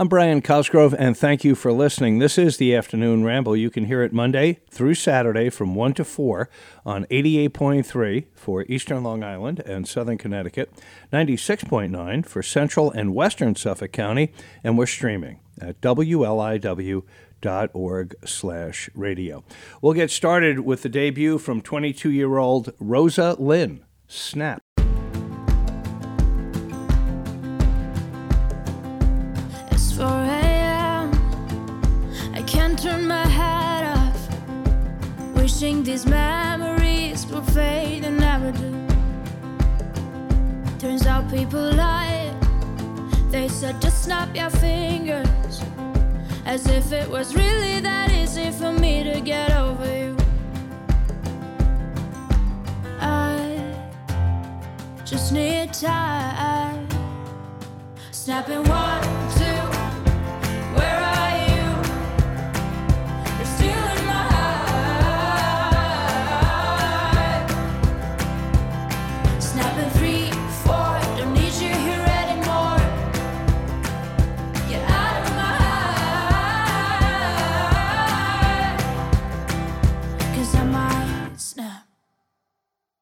I'm Brian Cosgrove, and thank you for listening. This is the Afternoon Ramble. You can hear it Monday through Saturday from 1 to 4 on 88.3 for Eastern Long Island and Southern Connecticut, 96.9 for Central and Western Suffolk County, and we're streaming at WLIW dot org slash radio. We'll get started with the debut from 22 year old Rosa Linn Snap. People lie. They said just snap your fingers. As if it was really that easy for me to get over you. I just need time. Snapping one, two. Where are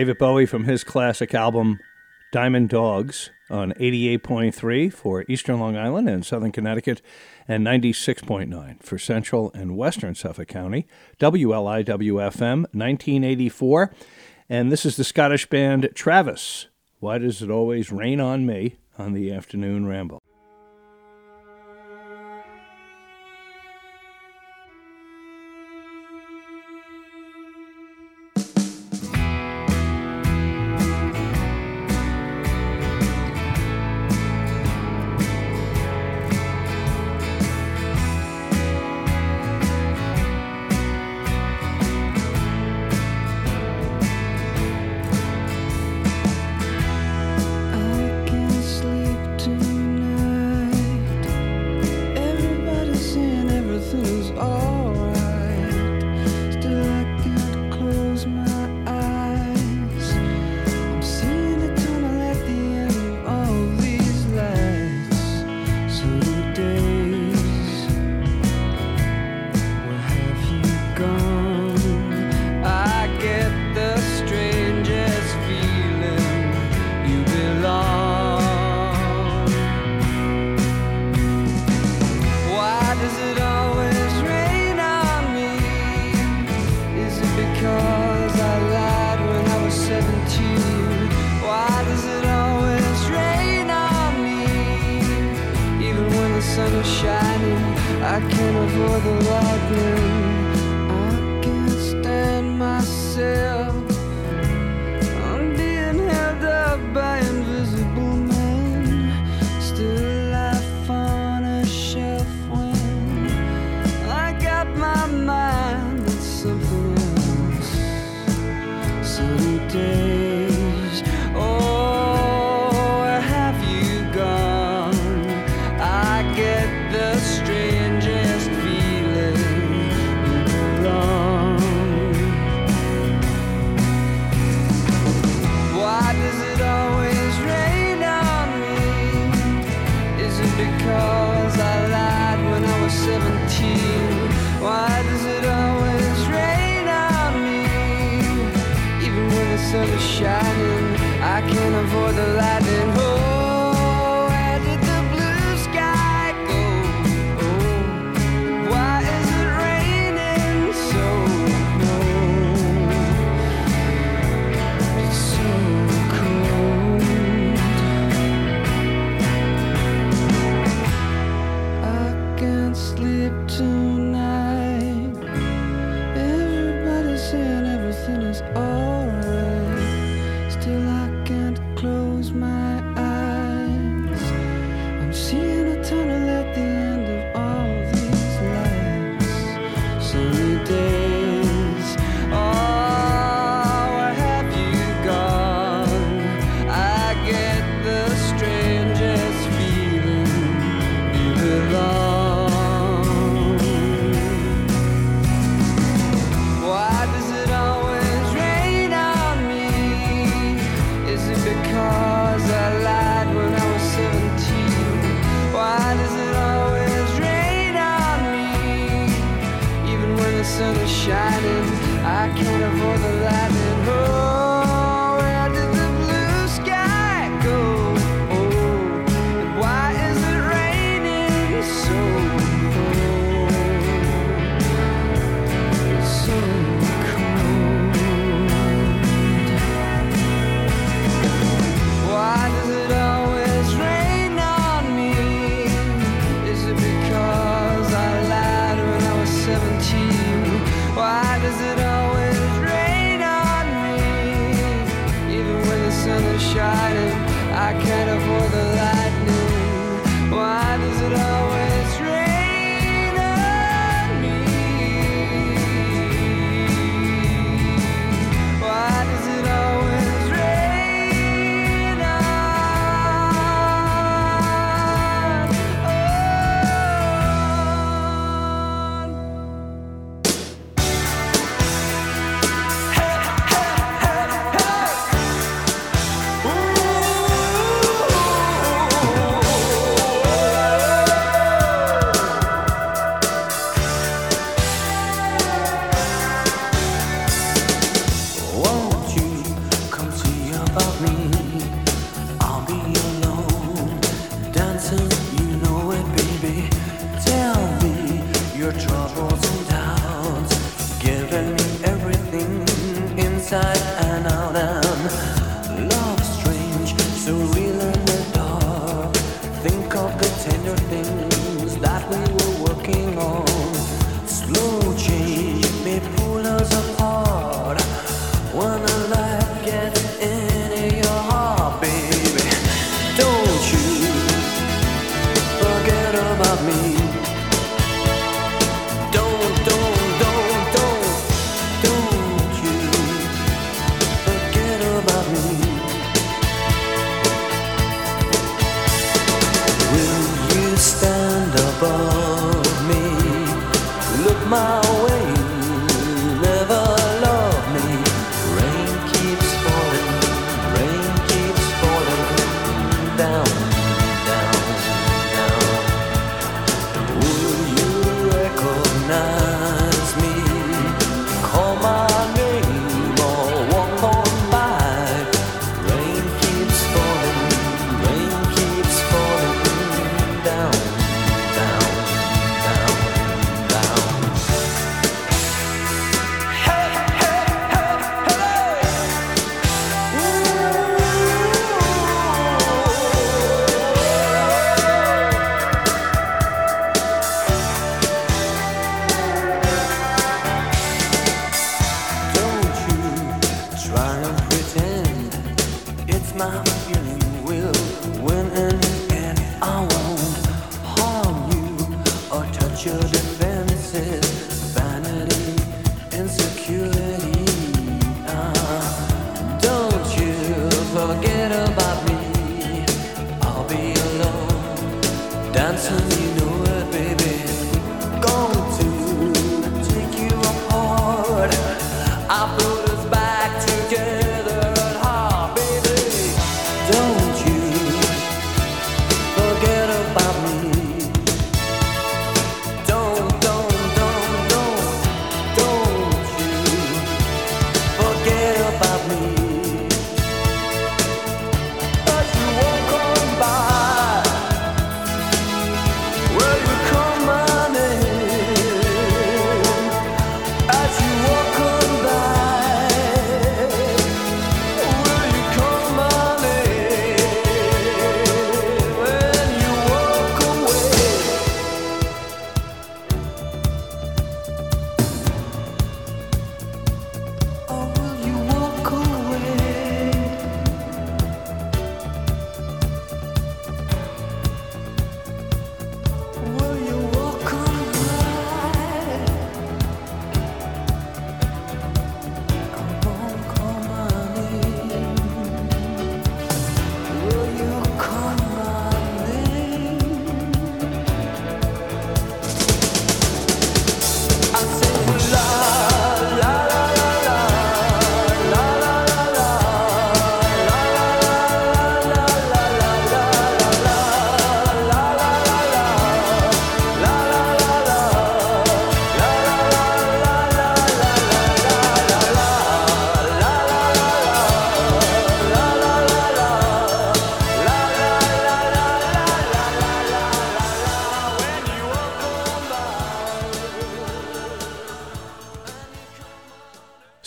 David Bowie from his classic album Diamond Dogs on 88.3 for Eastern Long Island and Southern Connecticut, and 96.9 for Central and Western Suffolk County, WLIWFM 1984. And this is the Scottish band Travis. Why does it always rain on me on the afternoon ramble?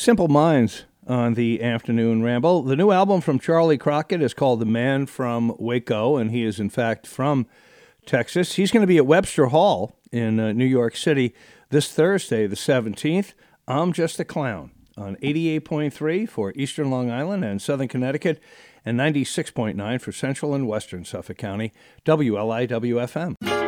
Simple Minds on the afternoon ramble. The new album from Charley Crockett is called The Man from Waco, and he is, in fact, from Texas. He's going to be at Webster Hall in uh, New York City this Thursday, the 17th. I'm Just a Clown on 88.3 for Eastern Long Island and Southern Connecticut, and 96.9 for Central and Western Suffolk County, WLIWFM.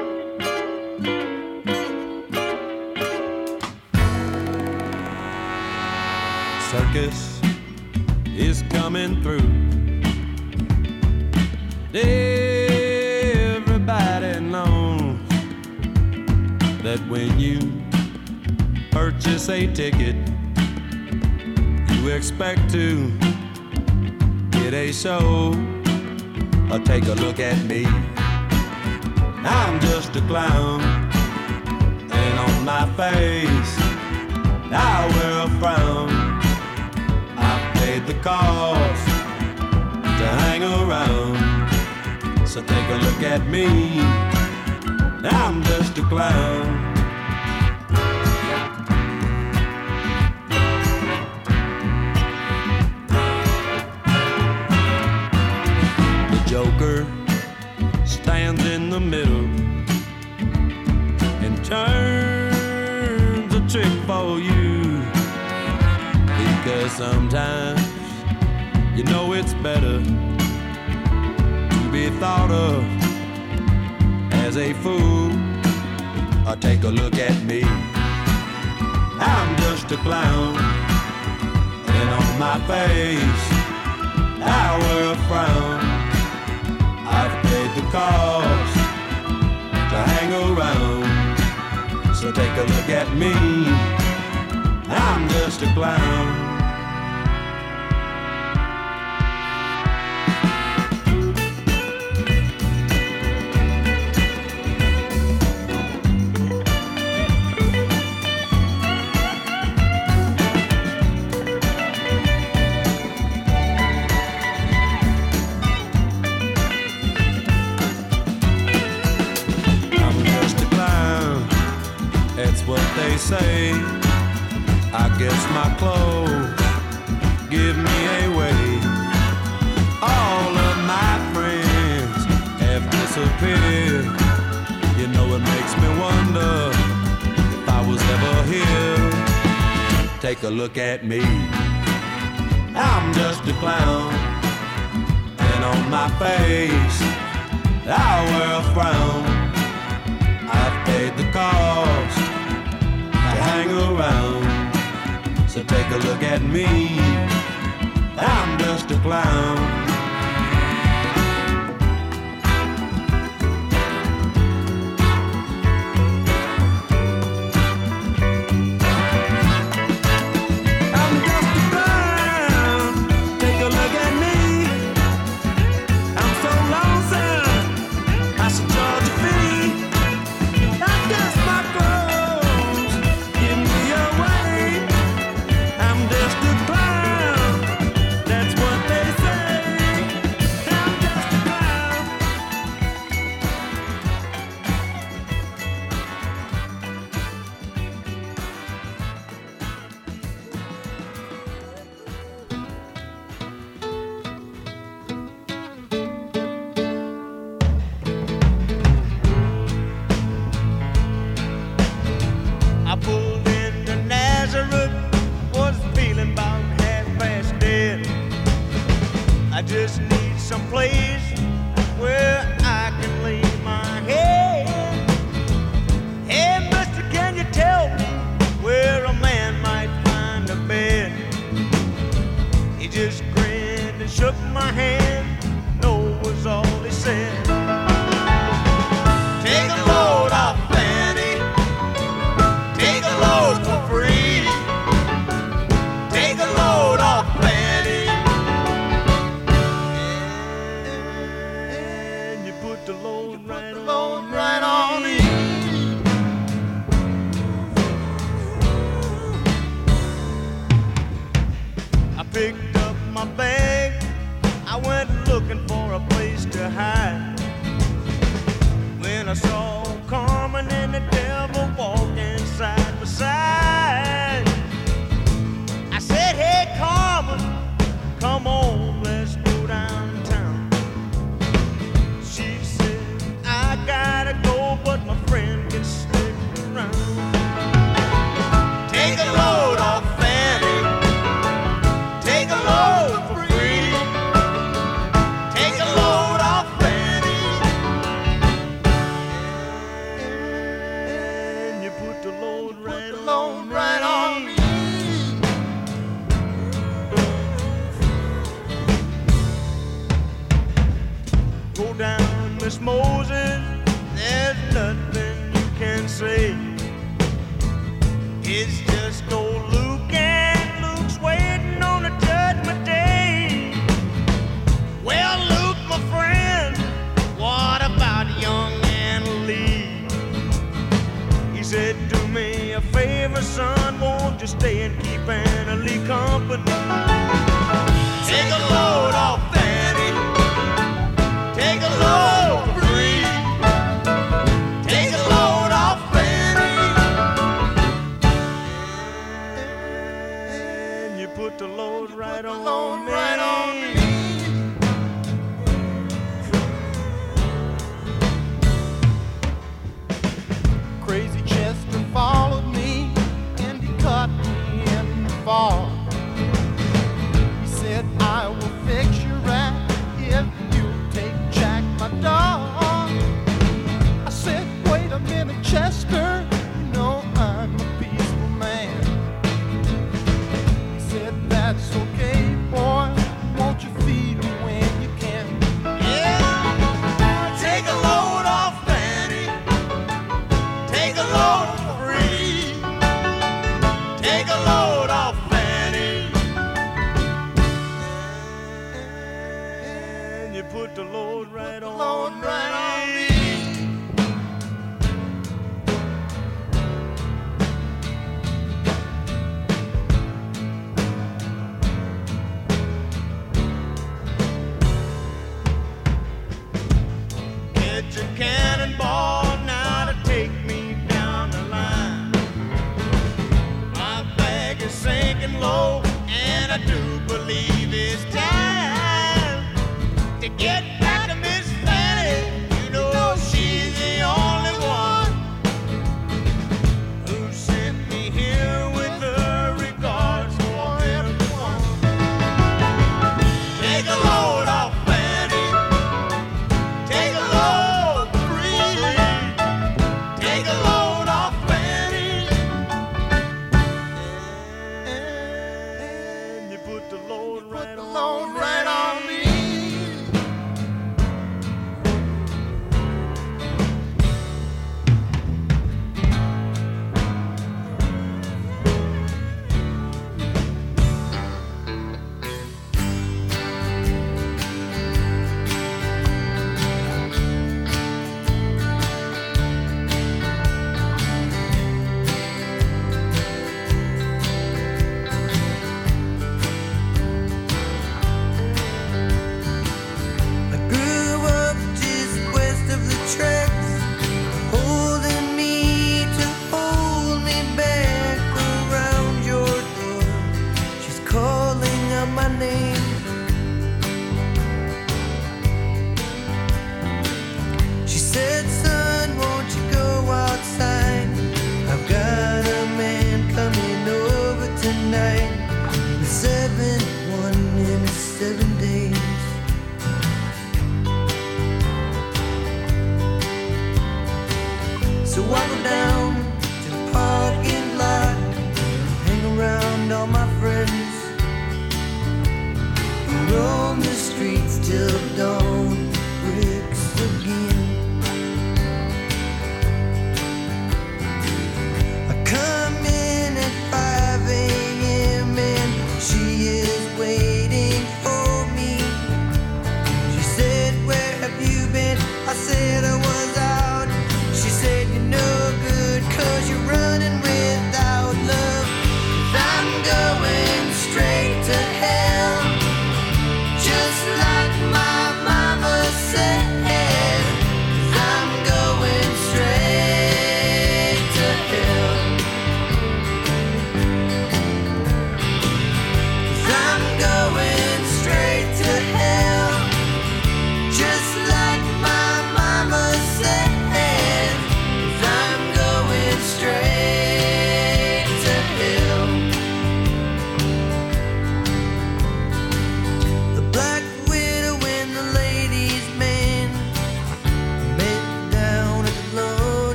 is coming through. Everybody knows that when you purchase a ticket, you expect to get a show or take a look at me. I'm just a clown, and on my face, I wear a frown paid the cost to hang around. So take a look at me, I'm just a clown. The Joker stands in the middle and turns a trick for you. Because sometimes you know it's better to be thought of as a fool. Or take a look at me. I'm just a clown, and on my face I wear a frown. I've paid the cost to hang around. So take a look at me. I'm just a clown. They say. I guess my clothes give me away. All of my friends have disappeared. You know it makes me wonder if I was ever here. Take a look at me. I'm just a clown. And on my face, I wear a frown. I've paid the cost hang around. So take a look at me. I'm just a clown. Just need some place where I can lay my head. Hey, mister, can you tell me where a man might find a bed? He just grinned and shook my hand, stay and keep Anna Lee company? Take a load off, Fanny. Take a load free. Take a load off, Fanny. And you put the load right on me. Right on me. So I go down to the parking lot, hang around all my friends, and roam the streets till.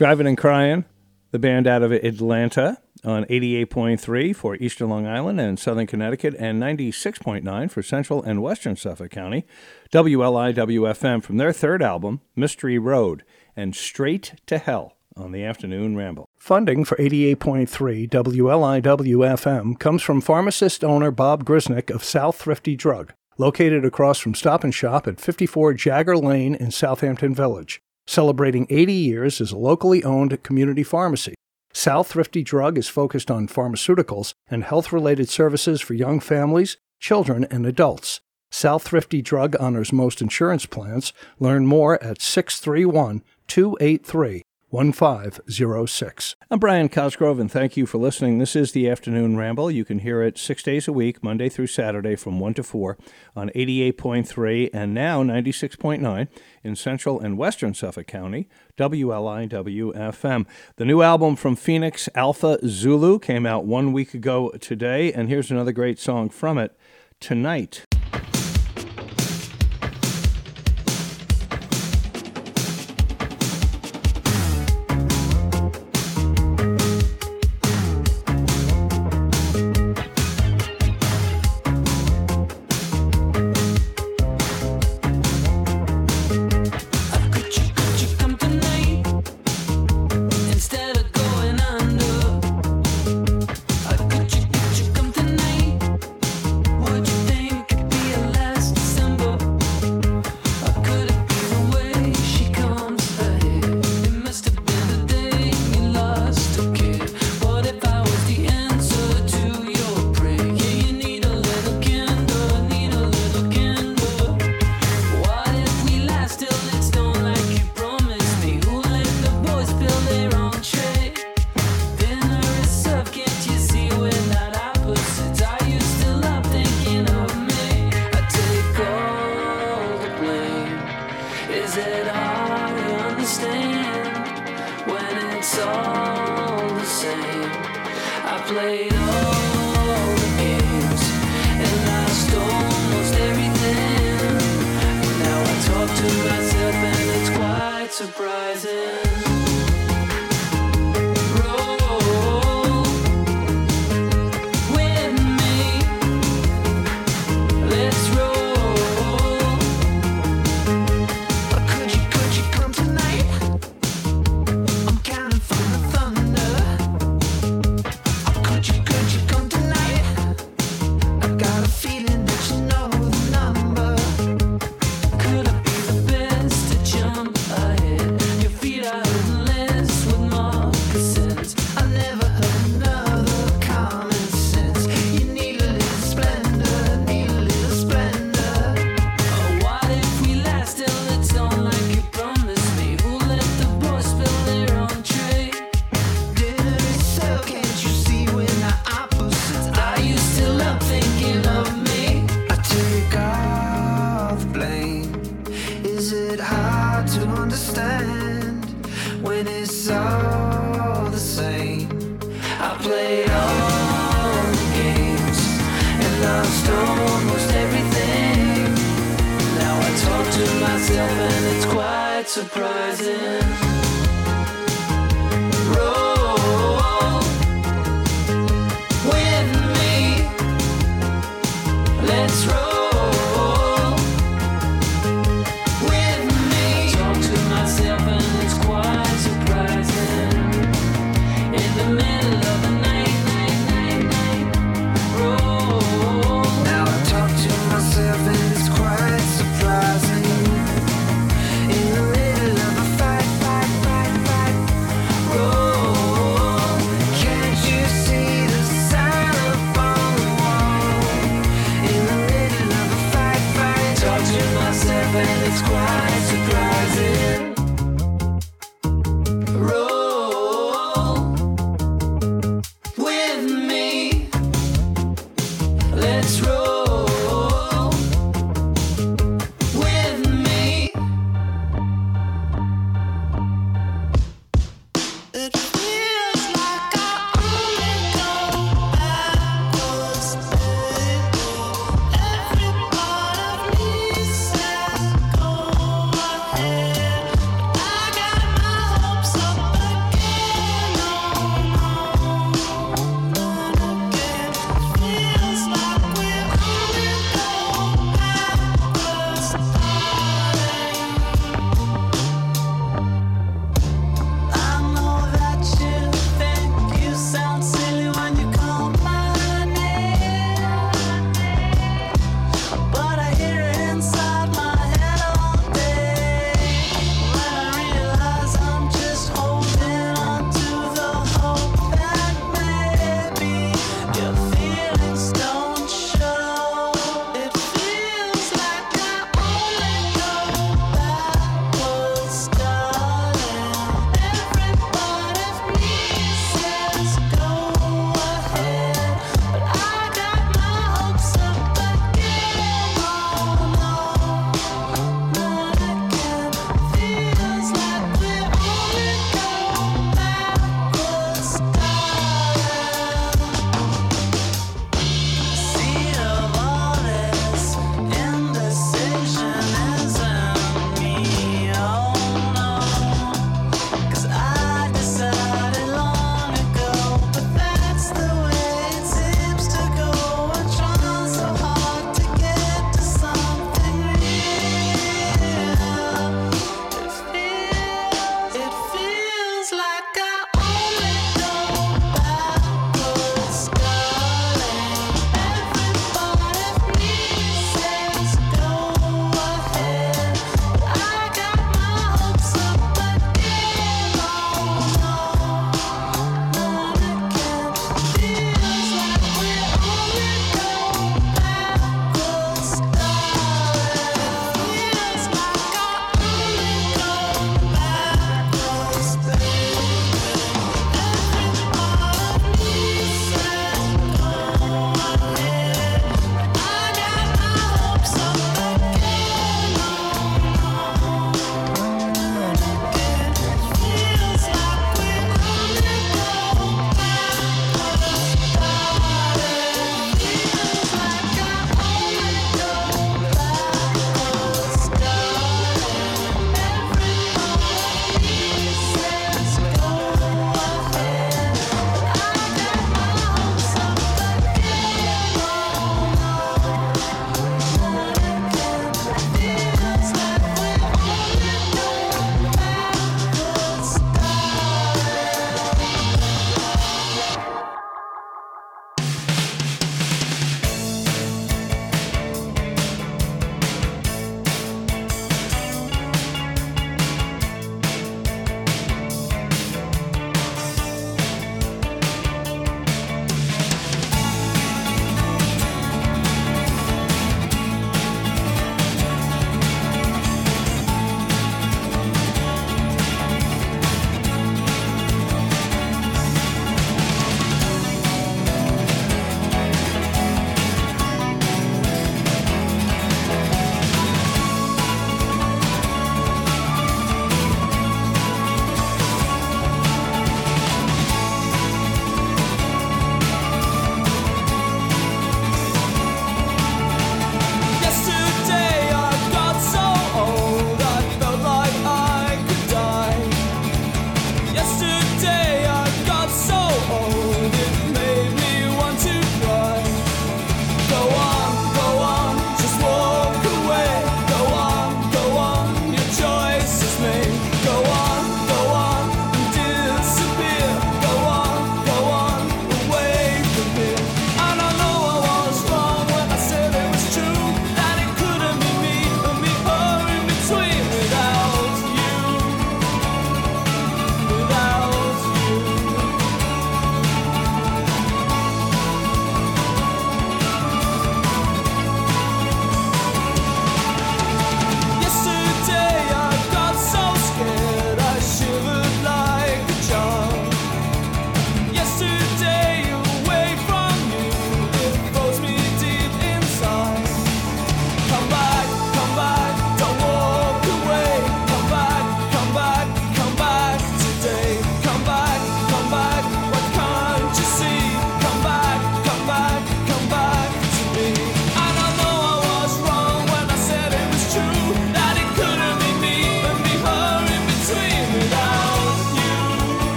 Drivin' N' Cryin', the band out of Atlanta on 88.3 for Eastern Long Island and Southern Connecticut and 96.9 for Central and Western Suffolk County. WLIWFM from their third album, Mystery Road, and Straight to Hell on the Afternoon Ramble. Funding for 88.3 WLIWFM comes from pharmacist owner Bob Grisnick of South Thrifty Drug, located across from Stop and Shop at 54 Jagger Lane in Southampton Village. Celebrating 80 years as a locally owned community pharmacy. South Thrifty Drug is focused on pharmaceuticals and health related services for young families, children, and adults. South Thrifty Drug honors most insurance plans. Learn more at 631 283 1506. I'm Brian Cosgrove, and thank you for listening. This is the Afternoon Ramble. You can hear it six days a week, Monday through Saturday from 1 to 4 on 88.3 and now 96.9 in Central and Western Suffolk County, WLIWFM. The new album from Phoenix, Alpha Zulu, came out one week ago today, and here's another great song from it, Tonight.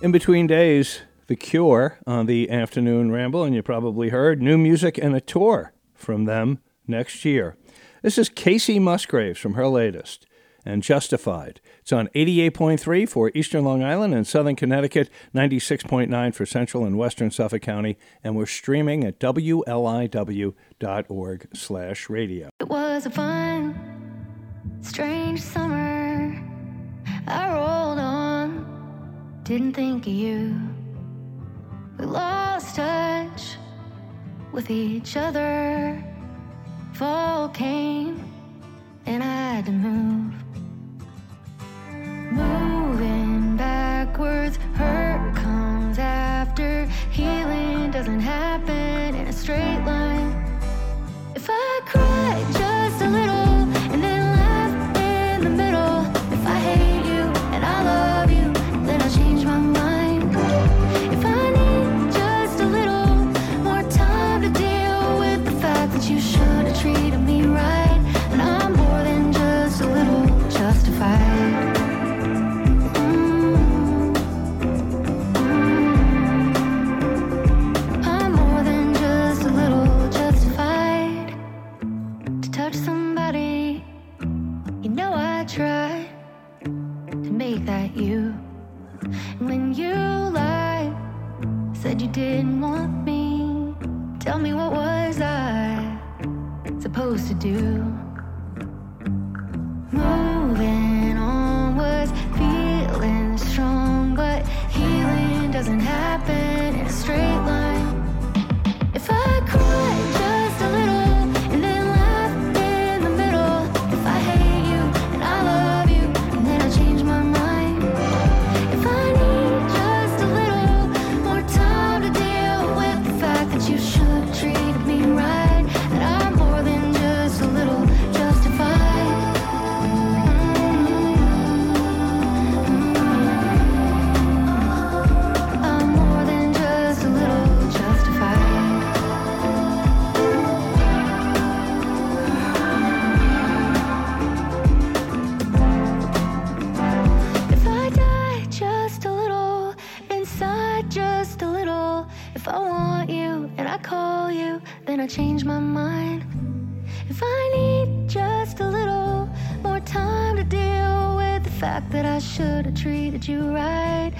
In between days, The Cure on the afternoon ramble, and you probably heard new music and a tour from them next year. This is Kacey Musgraves from her latest, and Justified. It's on 88.3 for Eastern Long Island and Southern Connecticut, 96.9 for Central and Western Suffolk County, and we're streaming at wliw.org slash radio. It was a fun, strange summer. I rolled on didn't think of you. We lost touch with each other. Fall came and I had to move. Moving backwards, hurt comes after. Healing doesn't happen in a straight line. If I cried, you didn't want me. Tell me what was I supposed to do? Moving on was feeling strong, but healing doesn't happen in a straight line. change my mind. If I need just a little more time to deal with the fact that I should have treated you right.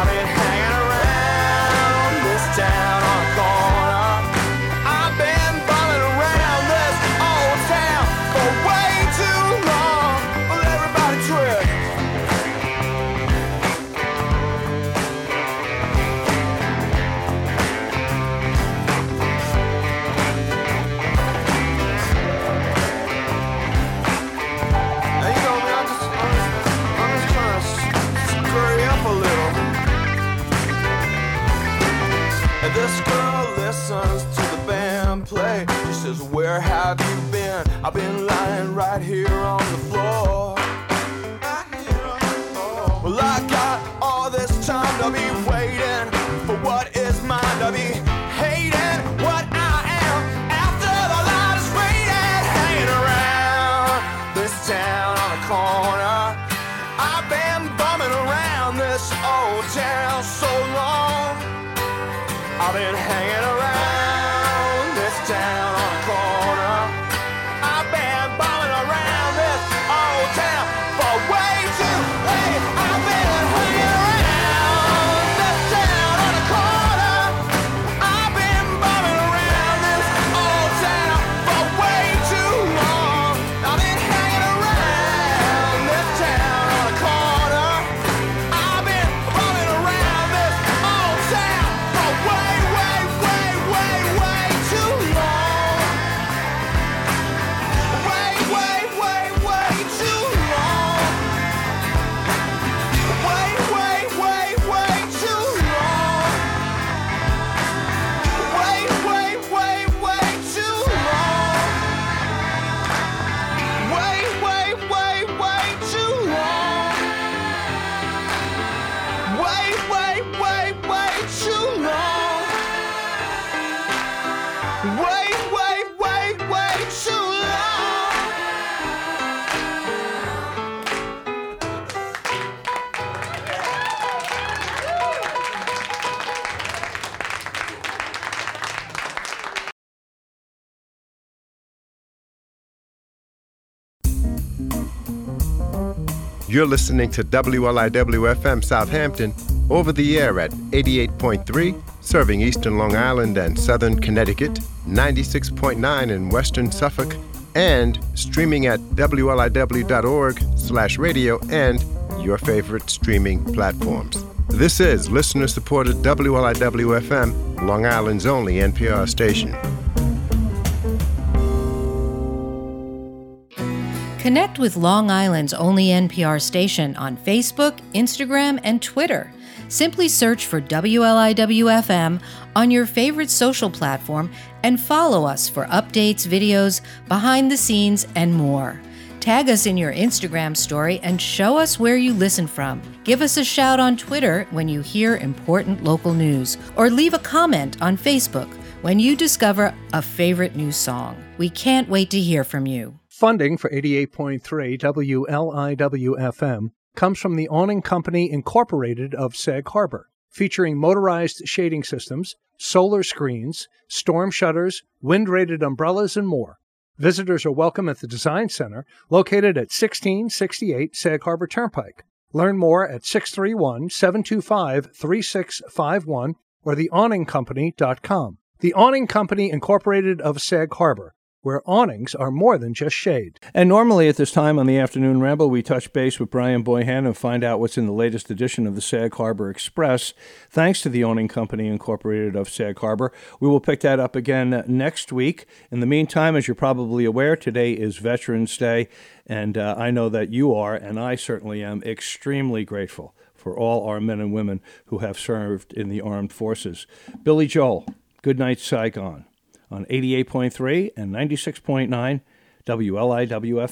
Robin. Where have you been? I've been lying right here on You're listening to WLIW FM Southampton over the air at 88.3, serving eastern Long Island and southern Connecticut, 96.9 in western Suffolk, and streaming at wliw.org/radio and your favorite streaming platforms. This is listener-supported WLIW FM, Long Island's only NPR station. Connect with Long Island's only NPR station on Facebook, Instagram, and Twitter. Simply search for WLIWFM on your favorite social platform and follow us for updates, videos, behind the scenes, and more. Tag us in your Instagram story and show us where you listen from. Give us a shout on Twitter when you hear important local news, or leave a comment on Facebook when you discover a favorite new song. We can't wait to hear from you. Funding for 88.3 WLIW FM comes from the Awning Company Incorporated of Sag Harbor, featuring motorized shading systems, solar screens, storm shutters, wind rated umbrellas, and more. Visitors are welcome at the Design Center, located at 1668 Sag Harbor Turnpike. Learn more at 631 725 3651 or theawningcompany.com. The Awning Company Incorporated of Sag Harbor, where awnings are more than just shade. And normally at this time on the afternoon ramble, we touch base with Bryan Boyhan and find out what's in the latest edition of the Sag Harbor Express. Thanks to the Awning Company Incorporated of Sag Harbor. We will pick that up again next week. In the meantime, as you're probably aware, today is Veterans Day, and uh, I know that you are, and I certainly am, extremely grateful for all our men and women who have served in the armed forces. Billy Joel, Good Night Saigon on 88.3 and 96.9 WLIW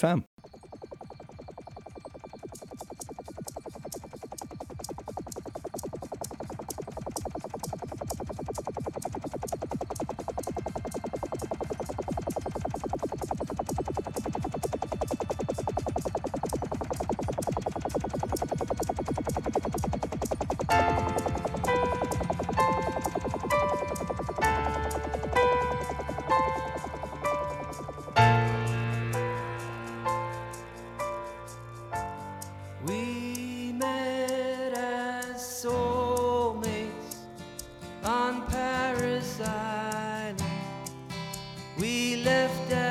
left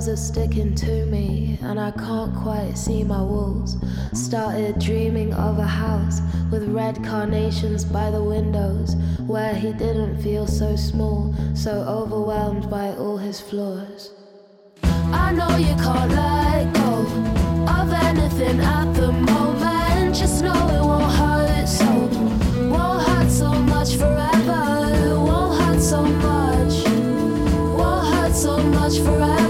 clothes are sticking to me, and I can't quite see my walls. Started dreaming of a house with red carnations by the windows, where he didn't feel so small, so overwhelmed by all his flaws. I know you can't let go of anything at the moment. Just know it won't hurt so. Won't hurt so much forever. Won't hurt so much. Won't hurt so much forever.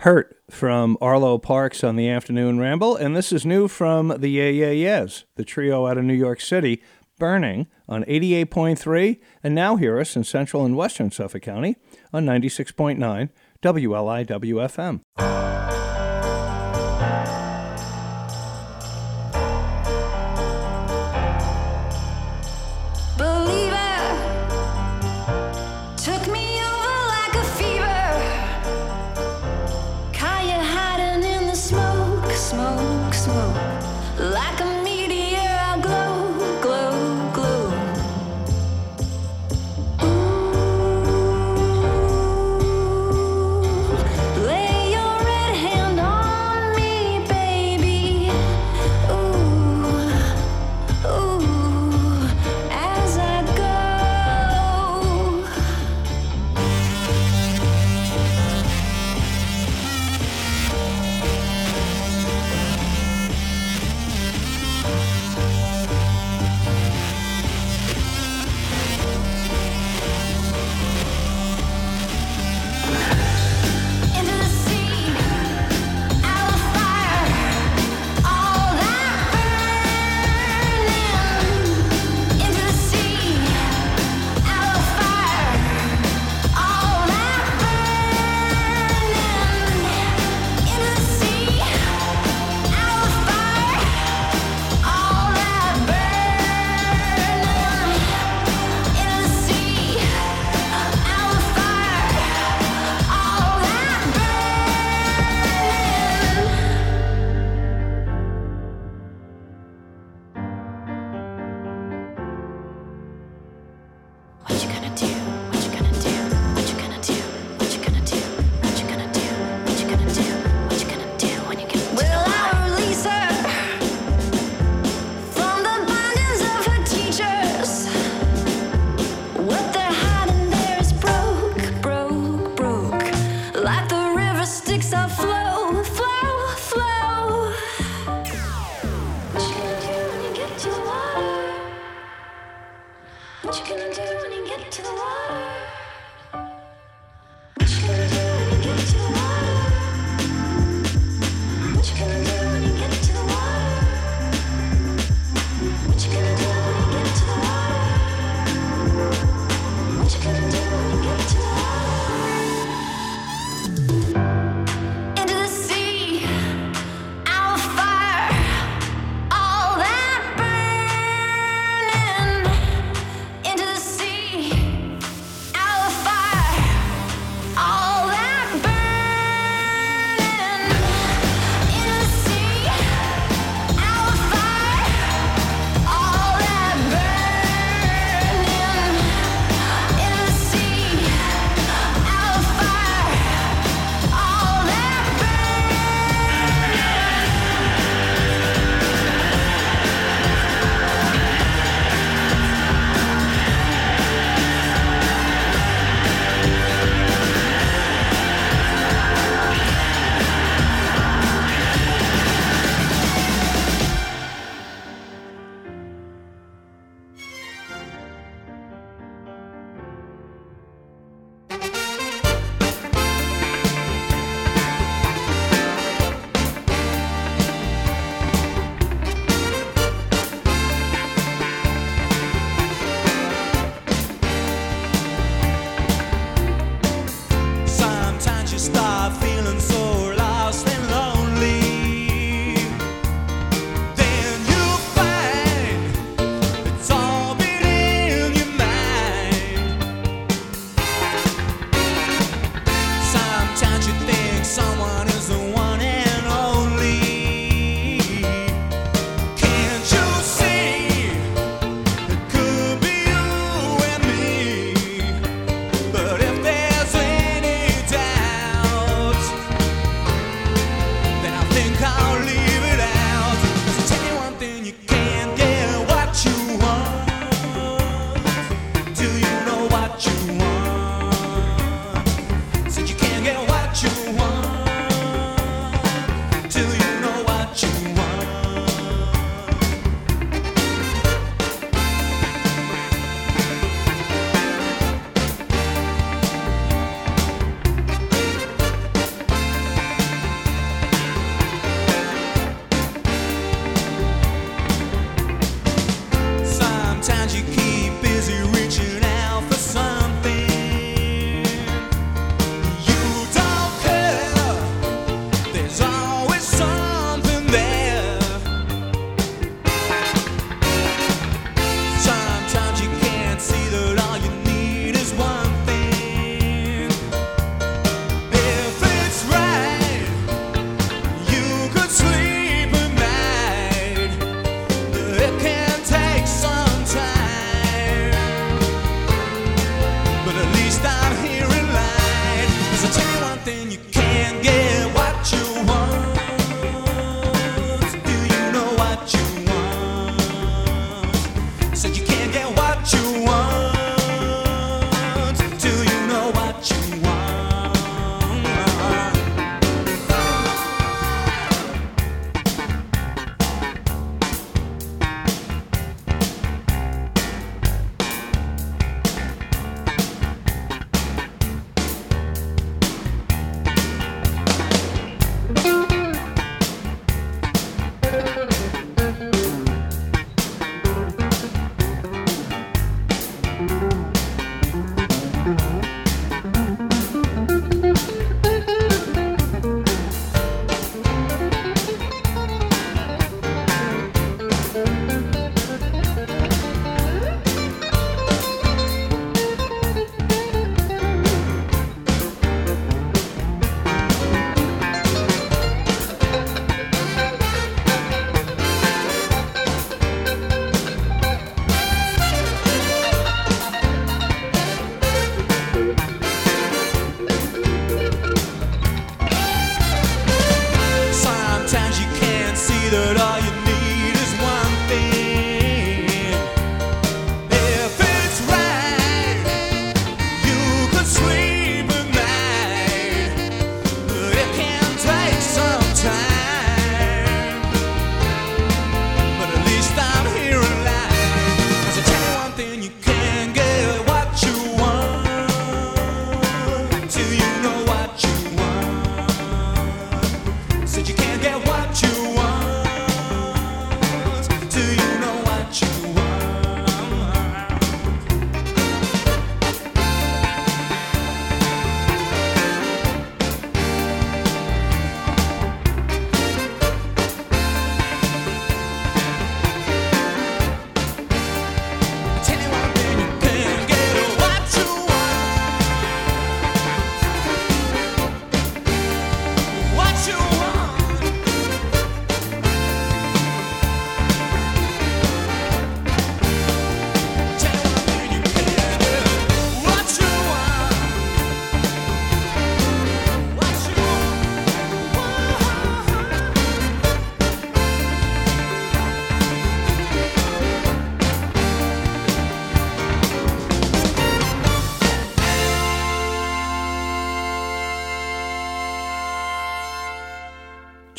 Hurt from Arlo Parks on the Afternoon Ramble, and this is new from the Yeah Yeah Yeahs, the trio out of New York City, Burning on 88.3, and now hear us in Central and Western Suffolk County on 96.9 WLIWFM.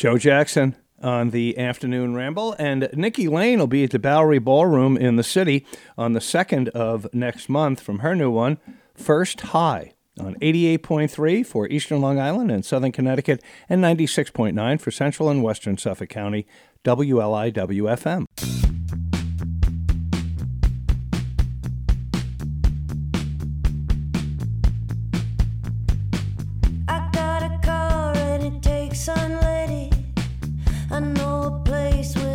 Joe Jackson on the afternoon ramble. And Nikki Lane will be at the Bowery Ballroom in the city on the 2nd of next month from her new one, First High, on 88.3 for Eastern Long Island and Southern Connecticut, and 96.9 for Central and Western Suffolk County, WLIWFM. no place with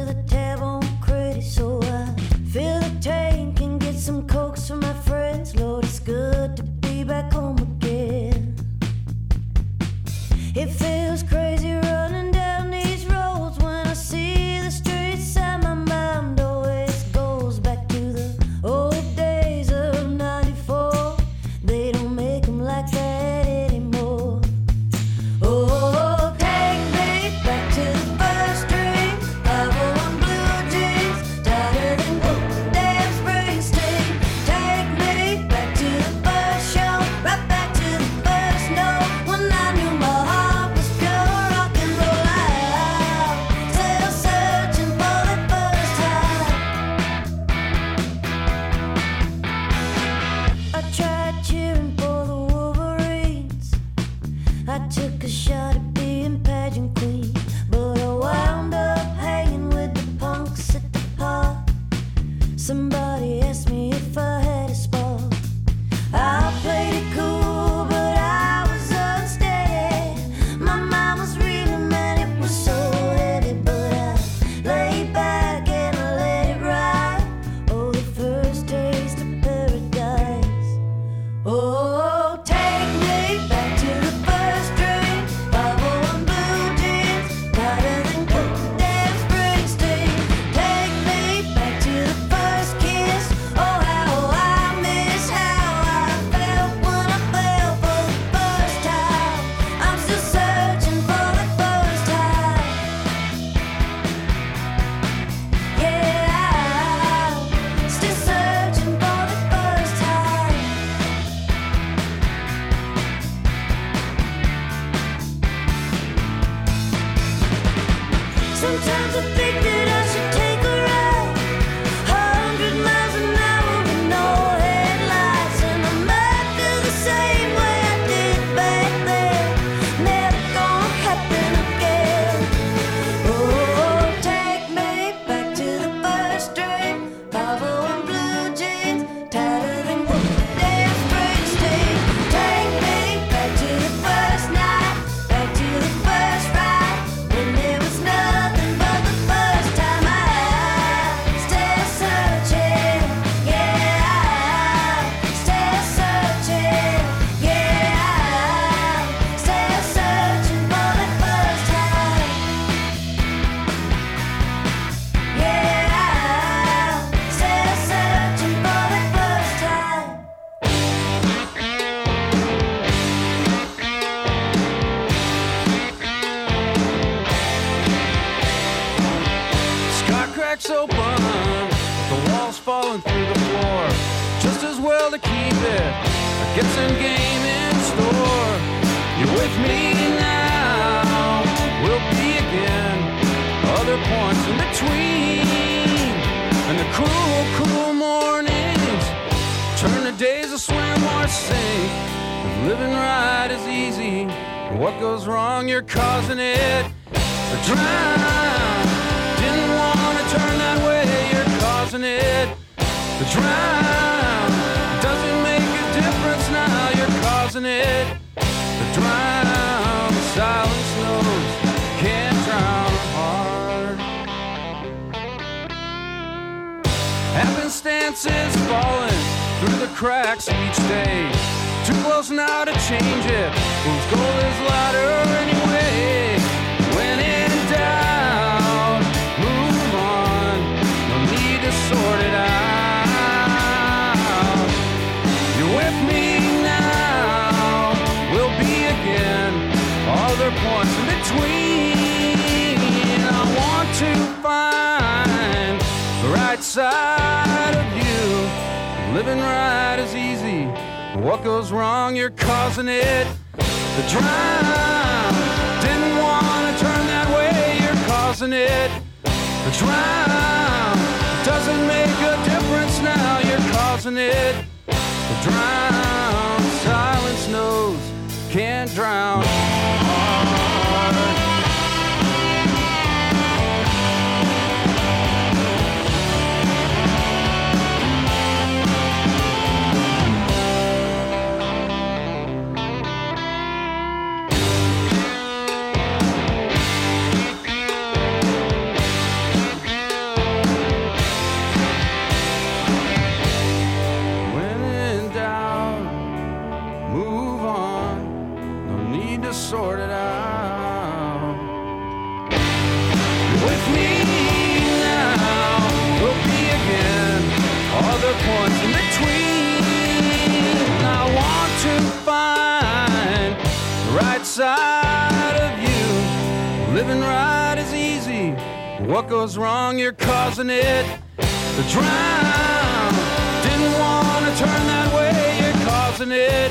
goes wrong, you're causing it to drown. Didn't want to turn that way, you're causing it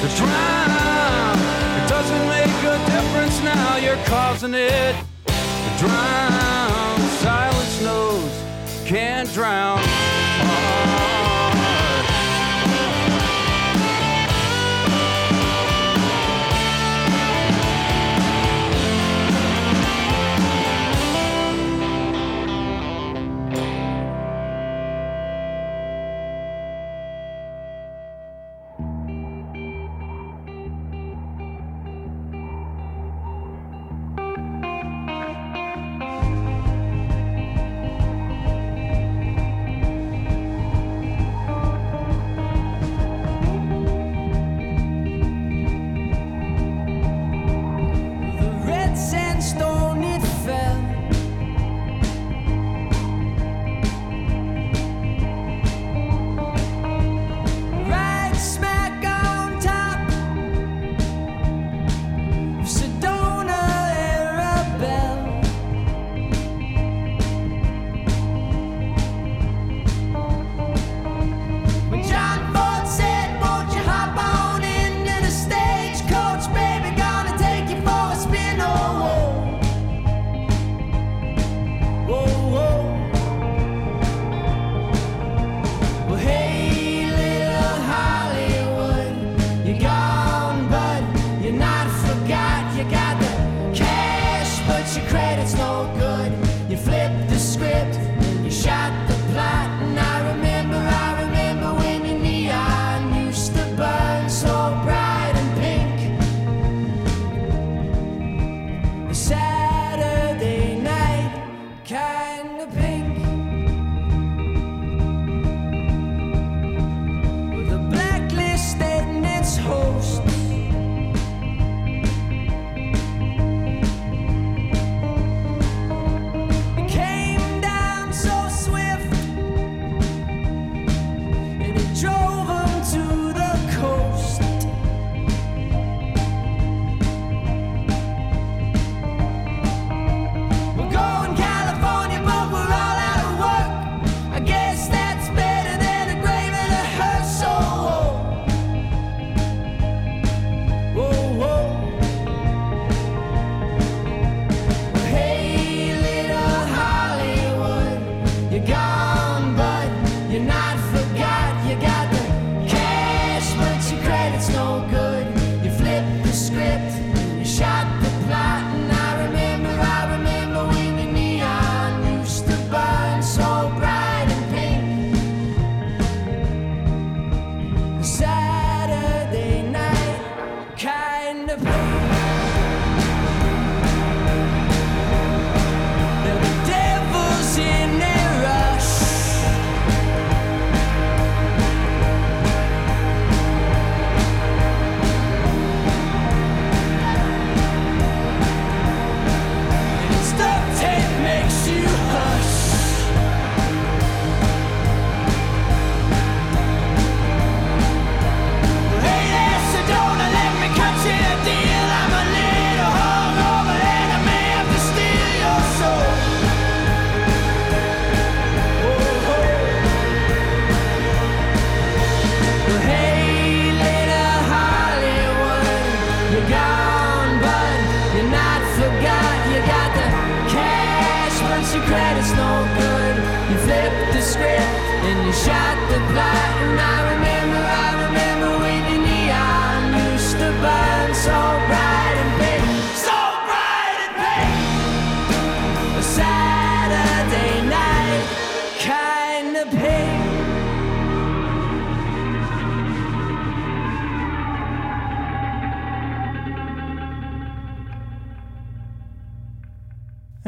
to drown. It doesn't make a difference now, you're causing it to drown. Silence knows, can't drown.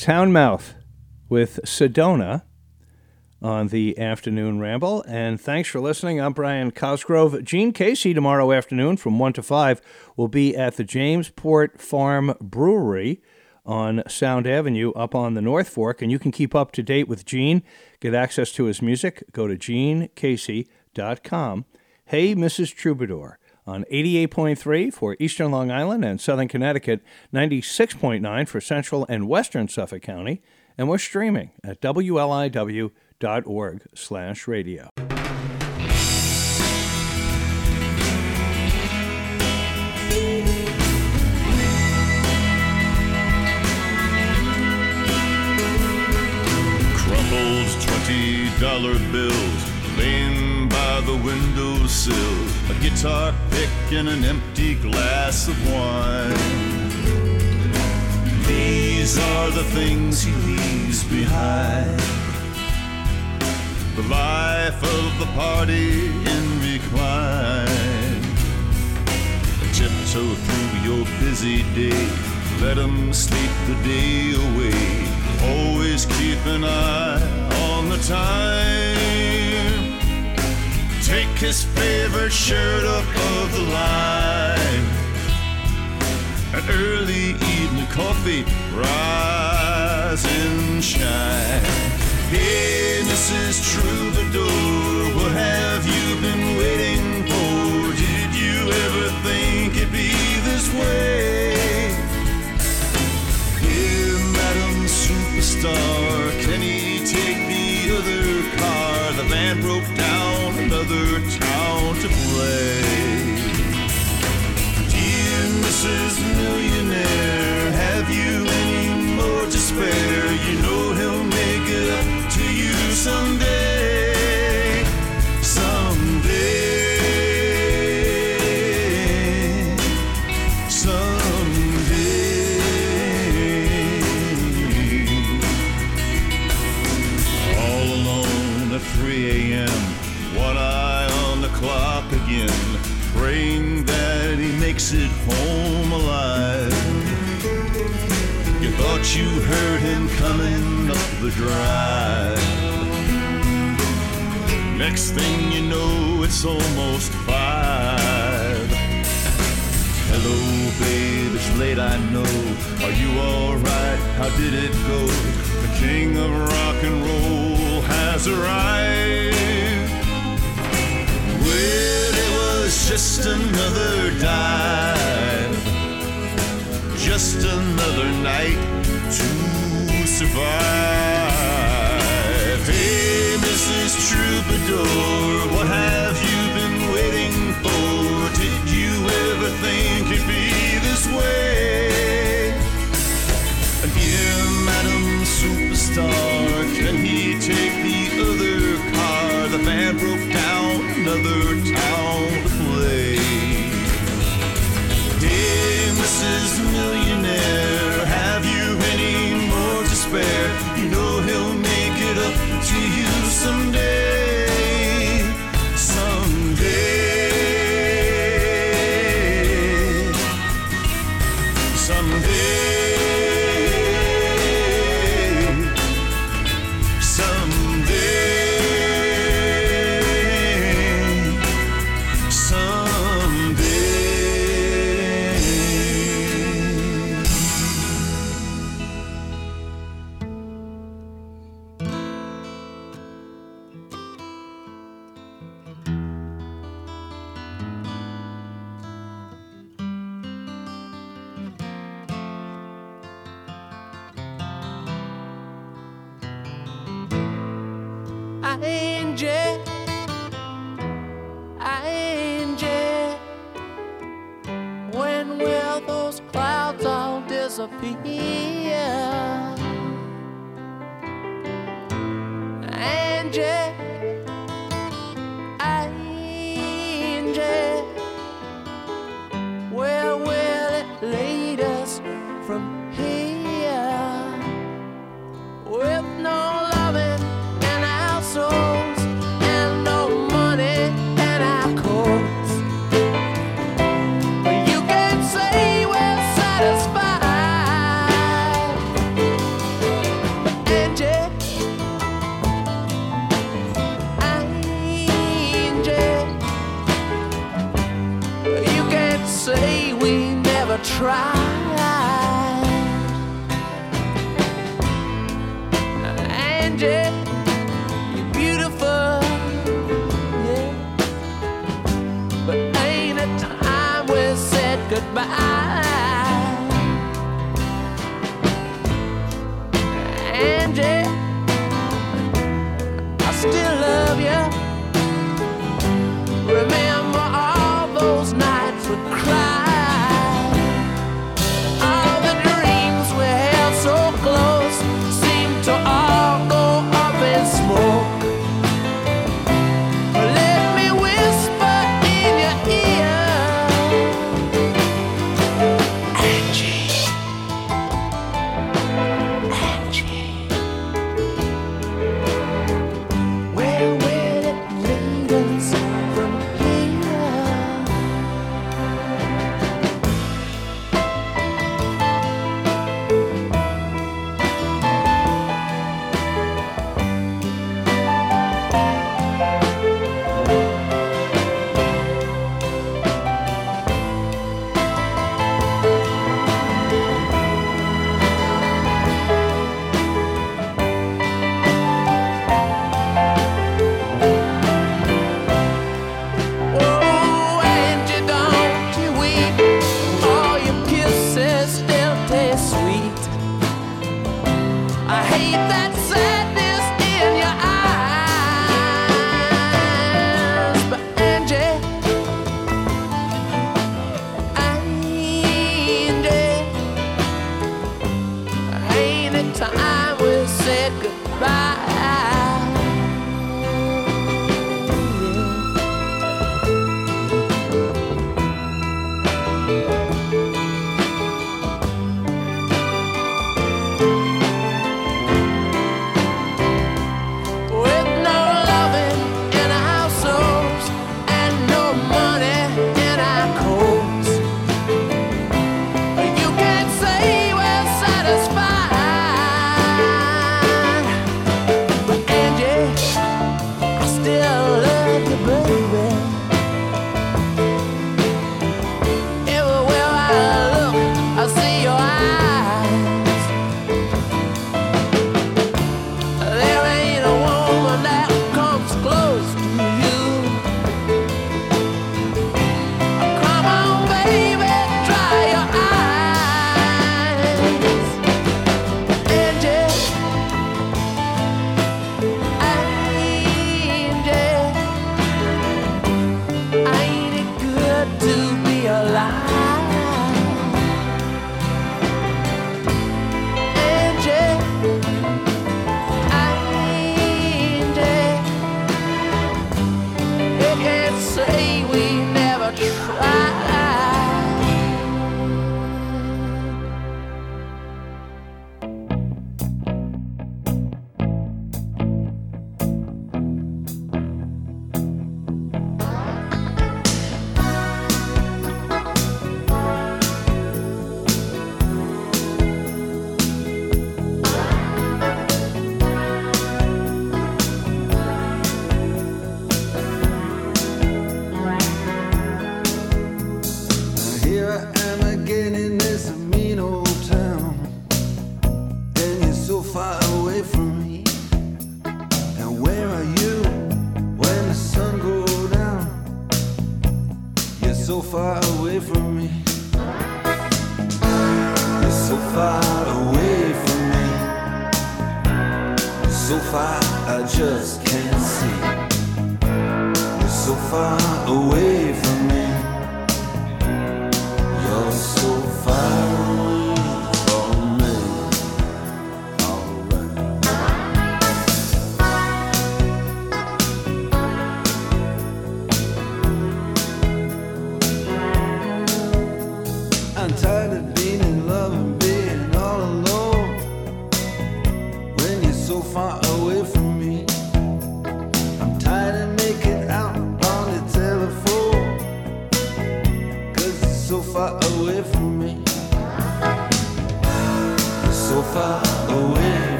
That's Houndmouth with Sedona on the afternoon ramble. And thanks for listening. I'm Brian Cosgrove. Gene Casey tomorrow afternoon from 1 to 5 will be at the Jamesport Farm Brewery on Sound Avenue up on the North Fork. And you can keep up to date with Gene, get access to his music. Go to genecasey.com. Hey, Mrs. Troubadour on 88.3 for Eastern Long Island and Southern Connecticut, 96.9 for Central and Western Suffolk County, and we're streaming at wliw.org slash radio. Crumpled twenty dollar bills laying by the windowsill. A guitar pick and an empty glass of wine. These are the things he leaves behind. The life of the party in recline. Tiptoe through your busy day. Let 'em sleep the day away. Always keep an eye on the time. Take his favorite shirt up of the line. An early evening coffee, rise and shine. Hey, Mrs. Troubadour, what have you been waiting for? Did you ever think it'd be this way? Here, Madam Superstar, another town to play. You heard him coming up the drive. Next thing you know, it's almost five. Hello, babe, it's late, I know. Are you alright? How did it go? The king of rock and roll has arrived. Well, it was just another dive, just another night to survive. Hey, Mrs. Troubadour, what have you been waiting for? Did you ever think it'd be this way? Dear Madam Superstar, can he take the other car? The van broke down another all never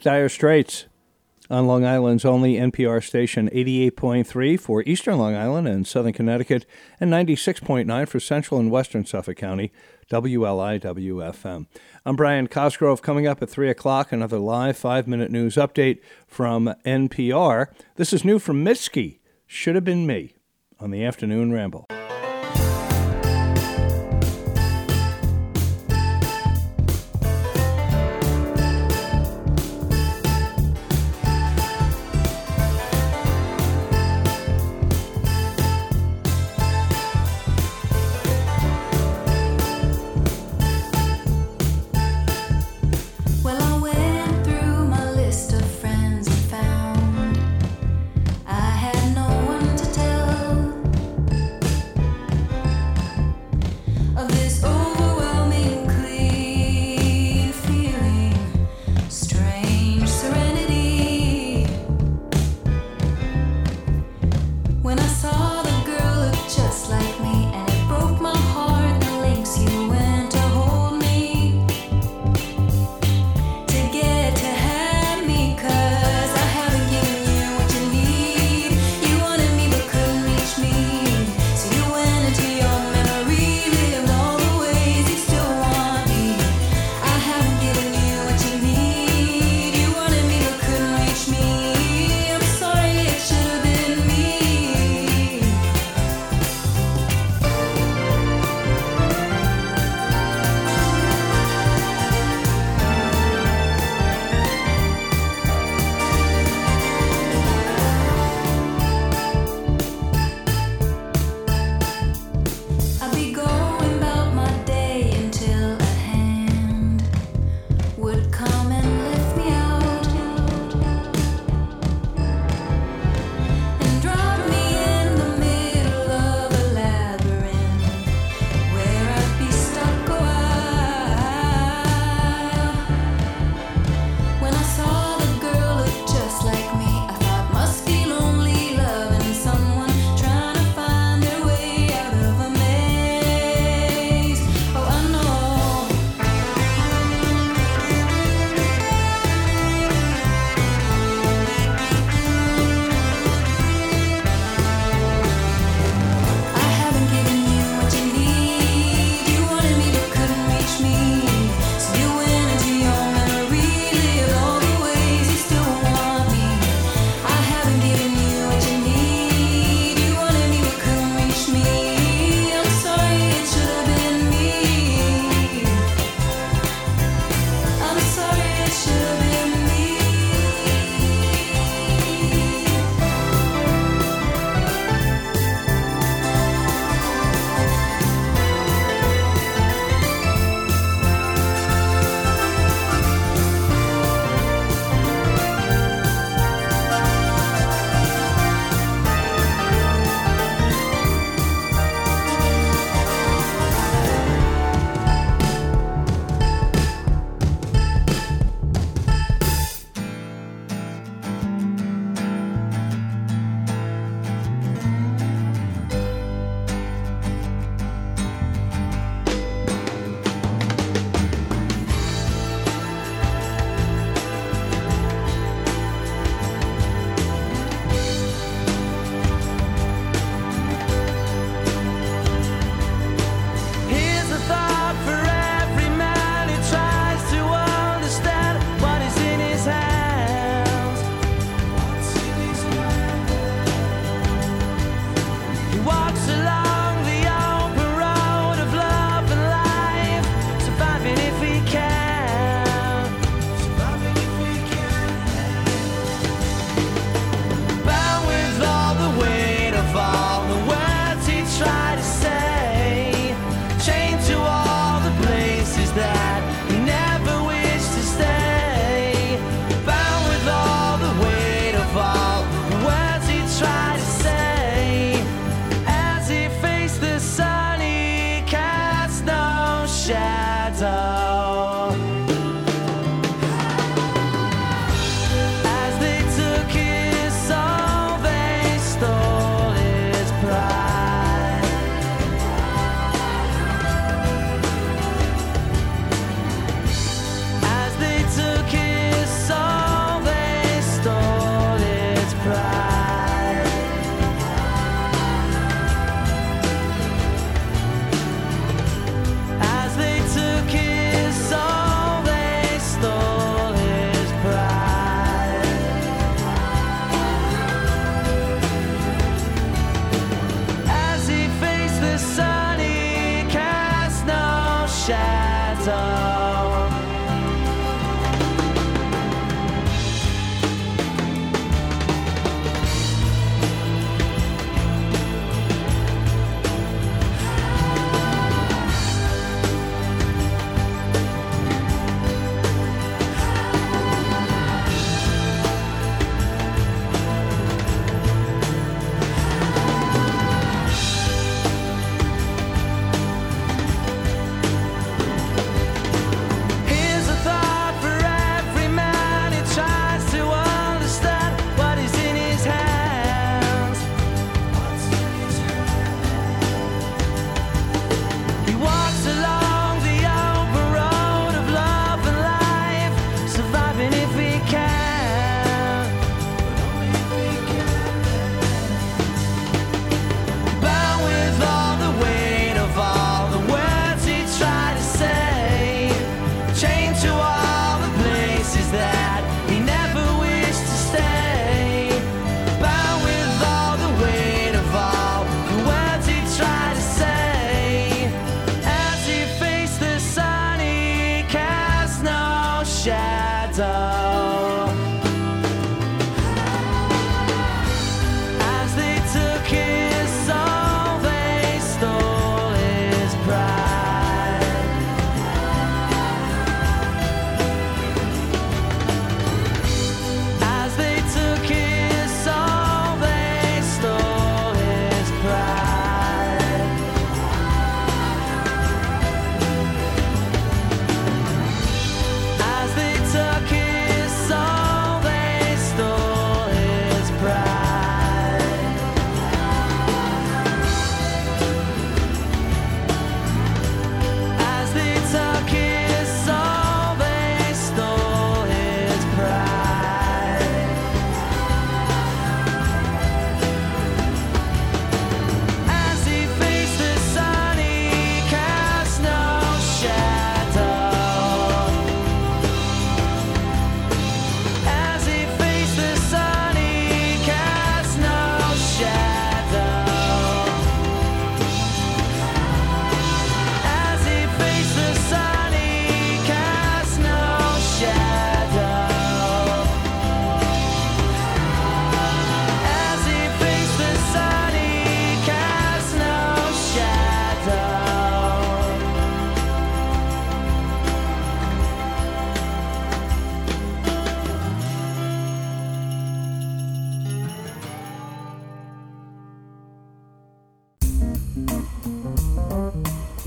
Dire Straits on Long Island's only NPR station, 88.3 for eastern Long Island and southern Connecticut, and 96.9 for central and western Suffolk County, WLIWFM. I'm Brian Cosgrove. Coming up at 3 o'clock, another live five minute news update from NPR. This is new from Mitski. Should have been me on the afternoon ramble.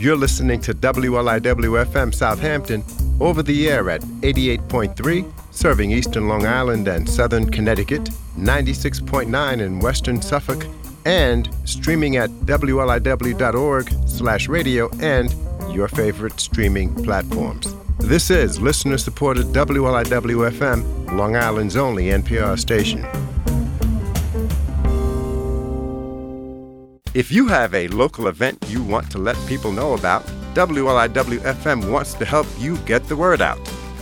You're listening to WLIW FM Southampton over the air at 88.3, serving eastern Long Island and southern Connecticut, 96.9 in western Suffolk, and streaming at wliw.org slash radio and your favorite streaming platforms. This is listener-supported WLIW FM, Long Island's only NPR station. If you have a local event you want to let people know about, WLIW FM wants to help you get the word out.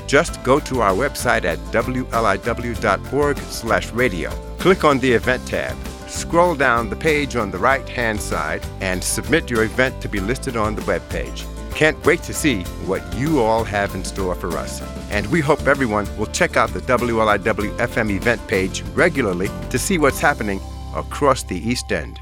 Just go to our website at wliw.org/radio. Click on the event tab. Scroll down the page on the right-hand side and submit your event to be listed on the web page. Can't wait to see what you all have in store for us. And we hope everyone will check out the WLIW FM event page regularly to see what's happening across the East End.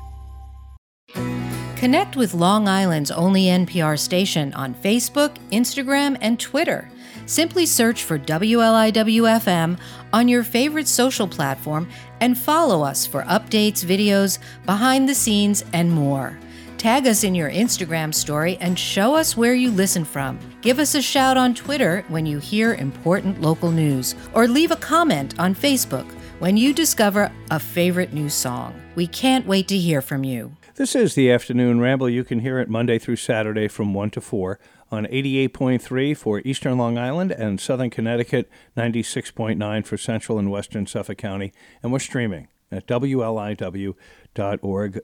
Connect with Long Island's only NPR station on Facebook, Instagram, and Twitter. Simply search for WLIWFM on your favorite social platform and follow us for updates, videos, behind the scenes, and more. Tag us in your Instagram story and show us where you listen from. Give us a shout on Twitter when you hear important local news, or leave a comment on Facebook when you discover a favorite new song. We can't wait to hear from you. This is the Afternoon Ramble. You can hear it Monday through Saturday from 1 to 4 on 88.3 for Eastern Long Island and Southern Connecticut, 96.9 for Central and Western Suffolk County, and we're streaming at wliw.org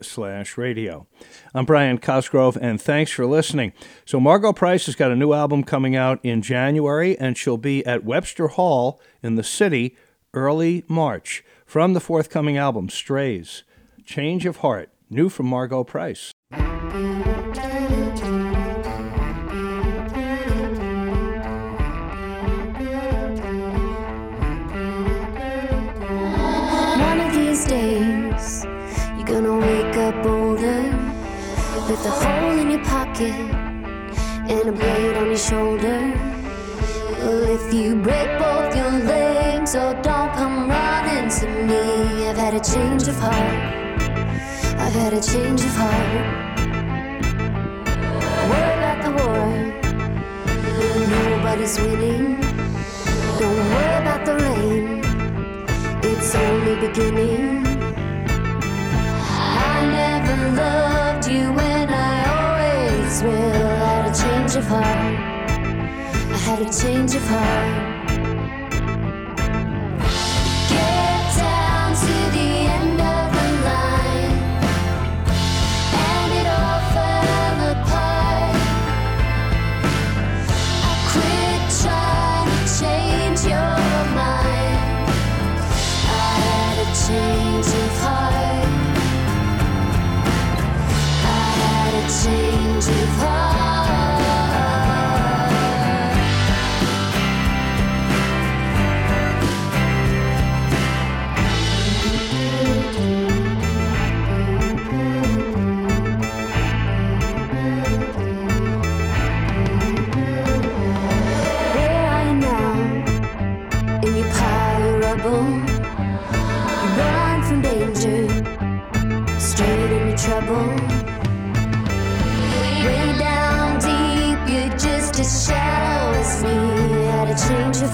slash radio. I'm Brian Cosgrove, and thanks for listening. So Margo Price has got a new album coming out in January, and she'll be at Webster Hall in the city early March. From the forthcoming album, Strays, Change of Heart, new from Margo Price. days you're gonna wake up older with a hole in your pocket and a blade on your shoulder. Well if you break both your legs oh, don't come running to me. I've had a change of heart. I had a change of heart. The war. Nobody's winning. Don't worry about the rain. It's only beginning. I never loved you, and I always will. I had a change of heart. I had a change of heart. change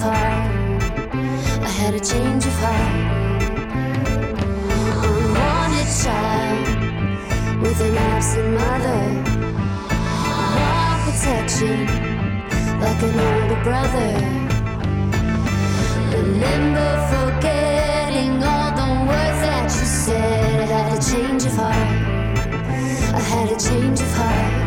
I had a change of heart. A wanted child with an absent mother. More protection, like an older brother. Remember forgetting all the words that you said. I had a change of heart. I had a change of heart.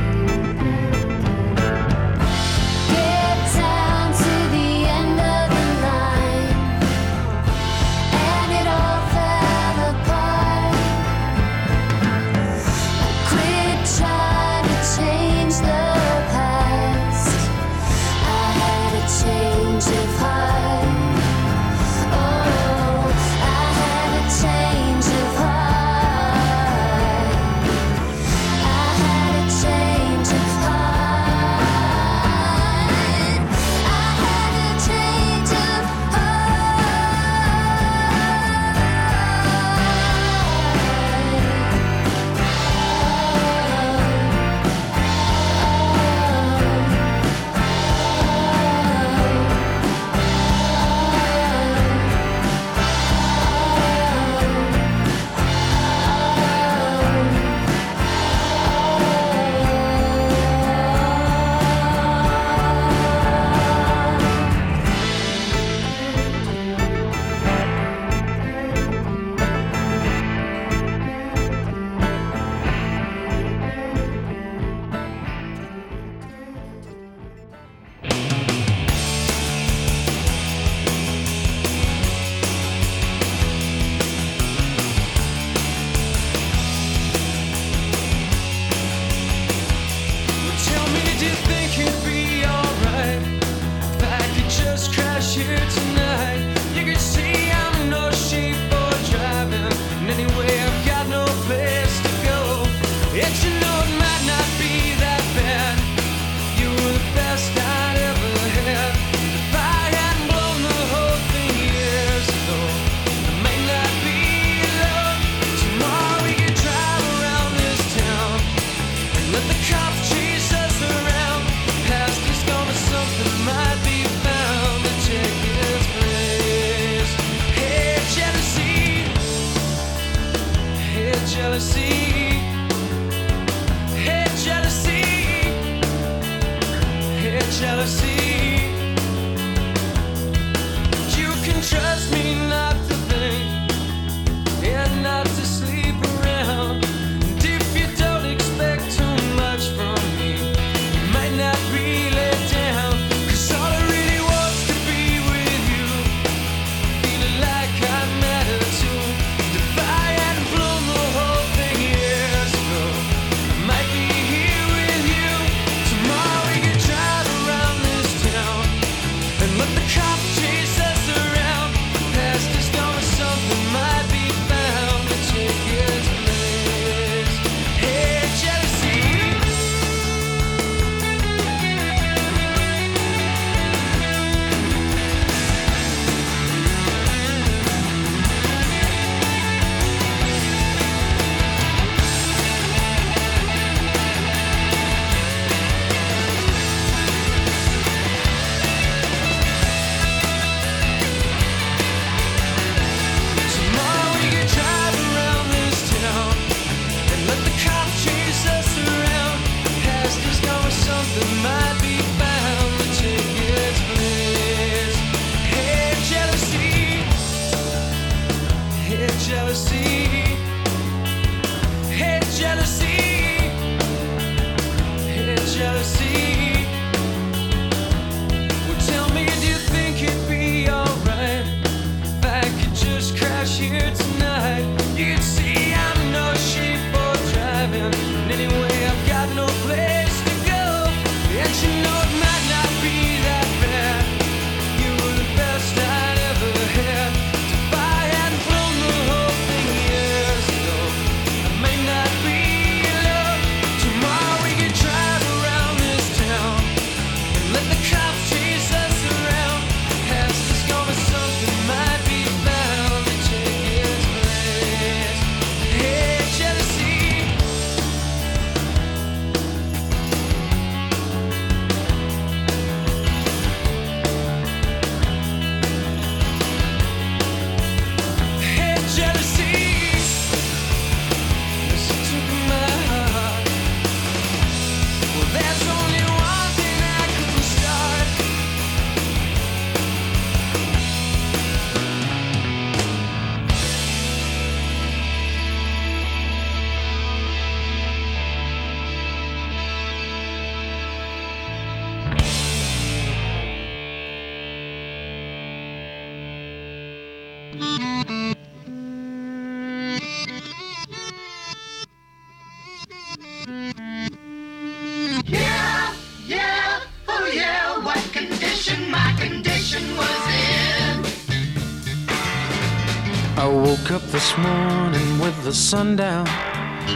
Morning with the sun down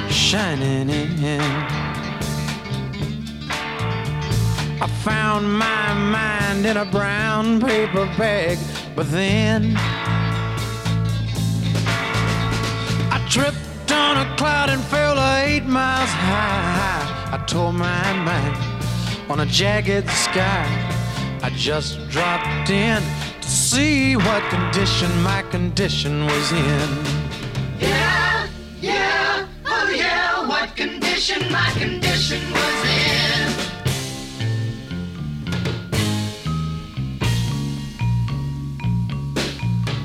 shining in. I found my mind in a brown paper bag, but then I tripped on a cloud and fell eight miles high. I tore my mind on a jagged sky. I just dropped in to see what condition my condition was in. My condition was in.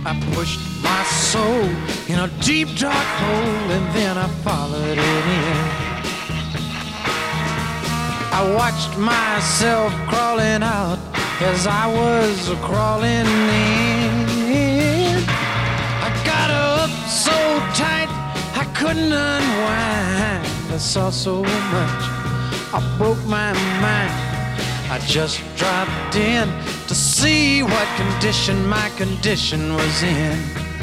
I pushed my soul in a deep dark hole and then I followed it in. I watched myself crawling out as I was crawling in. I got up so tight I couldn't unwind. I saw so much, I broke my mind. I just dropped in to see what condition my condition was in.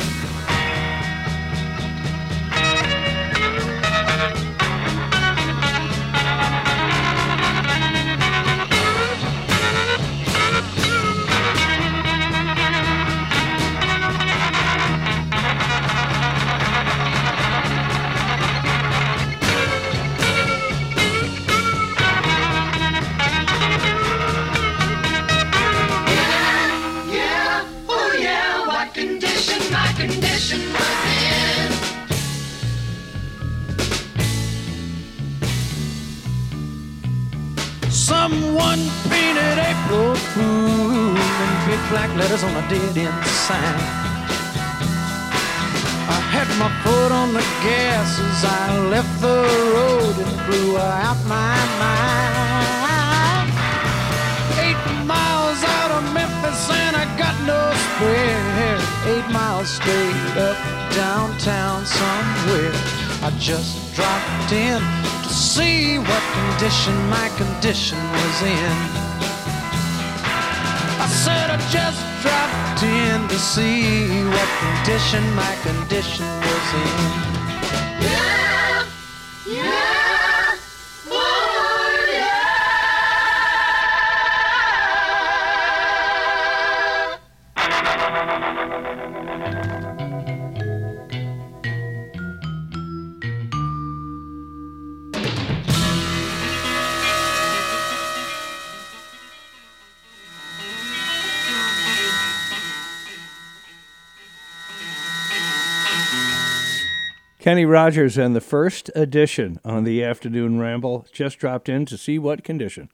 Just dropped in to see what condition my condition was in. I said I just dropped in to see what condition my condition was in. Kenny Rogers and the first edition on the afternoon ramble just dropped in to see what condition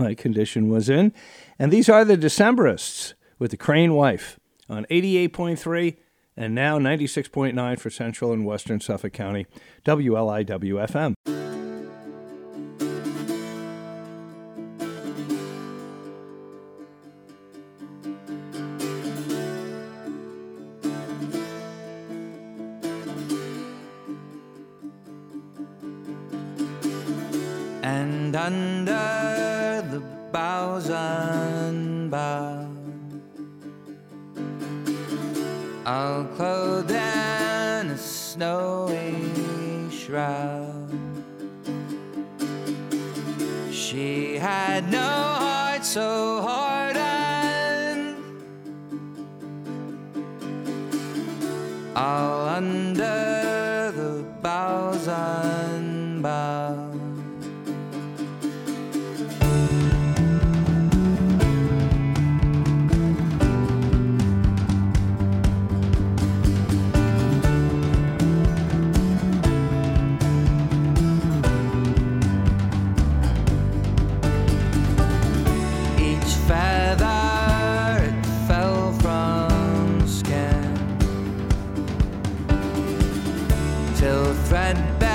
my condition was in. And these are the Decemberists with the Crane Wife on 88.3 and now 96.9 for Central and Western Suffolk County, WLIW and under the boughs unbound. All clothed in a snowy shroud. She had no heart so hardened. All under the boughs unbound. Till threadbare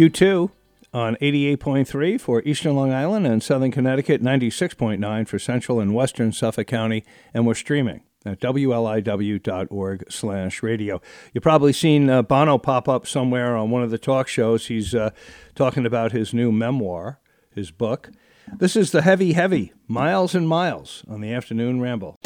U2 on 88.3 for Eastern Long Island and Southern Connecticut, 96.9 for Central and Western Suffolk County, and we're streaming at wliw.org slash radio. You've probably seen uh, Bono pop up somewhere on one of the talk shows. He's uh, talking about his new memoir, his book. This is The Heavy Heavy, Miles and Miles on the Afternoon Ramble.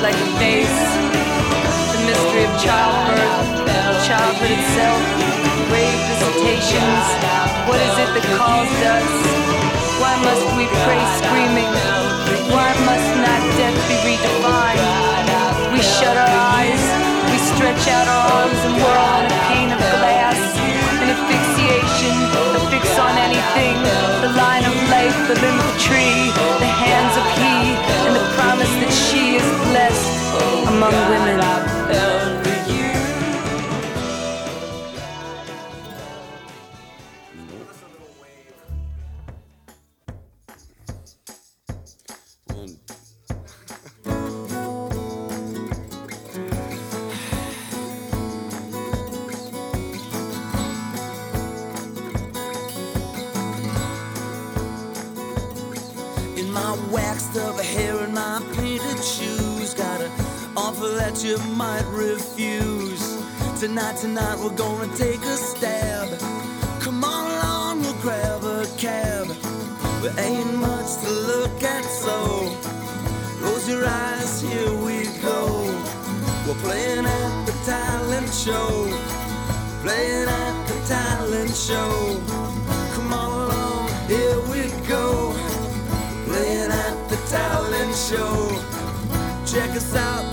Like a face. The mystery of childbirth, childhood itself, grave visitations. What is it that calls us? Why must we pray screaming? Why must not death be redefined? We shut our eyes, we stretch out our arms and whirl in a pane of glass. An asphyxiation, on anything. The line of life, the limb of tree, the hands of he, and the promise that she is blessed among women. Tonight, we're gonna take a stab. Come on along, we'll grab a cab. There ain't much to look at, so close your eyes, here we go. We're playing at the talent show, playing at the talent show. Come on along, here we go playing at the talent show. Check us out,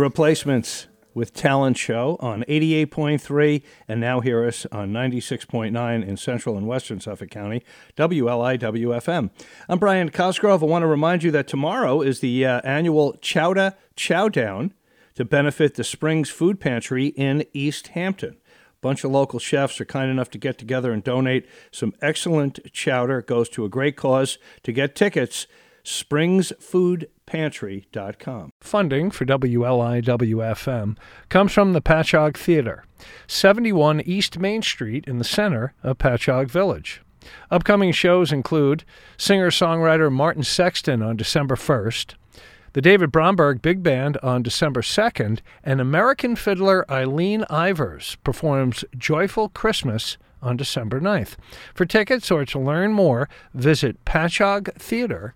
replacements with Talent Show on 88.3 and now hear us on 96.9 in central and western Suffolk County, WLIWFM. I'm Brian Cosgrove. I want to remind you that tomorrow is the uh, annual Chowda Chowdown to benefit the Springs Food Pantry in East Hampton. A bunch of local chefs are kind enough to get together and donate some excellent chowder. It goes to a great cause. To get tickets, springsfoodpantry.com. Funding for WLIWFM comes from the Patchogue Theater, 71 East Main Street in the center of Patchogue Village. Upcoming shows include singer songwriter Martin Sexton on December 1st, the David Bromberg Big Band on December 2nd, and American fiddler Eileen Ivers performs Joyful Christmas on December 9th. For tickets or to learn more, visit patchoguetheater.org.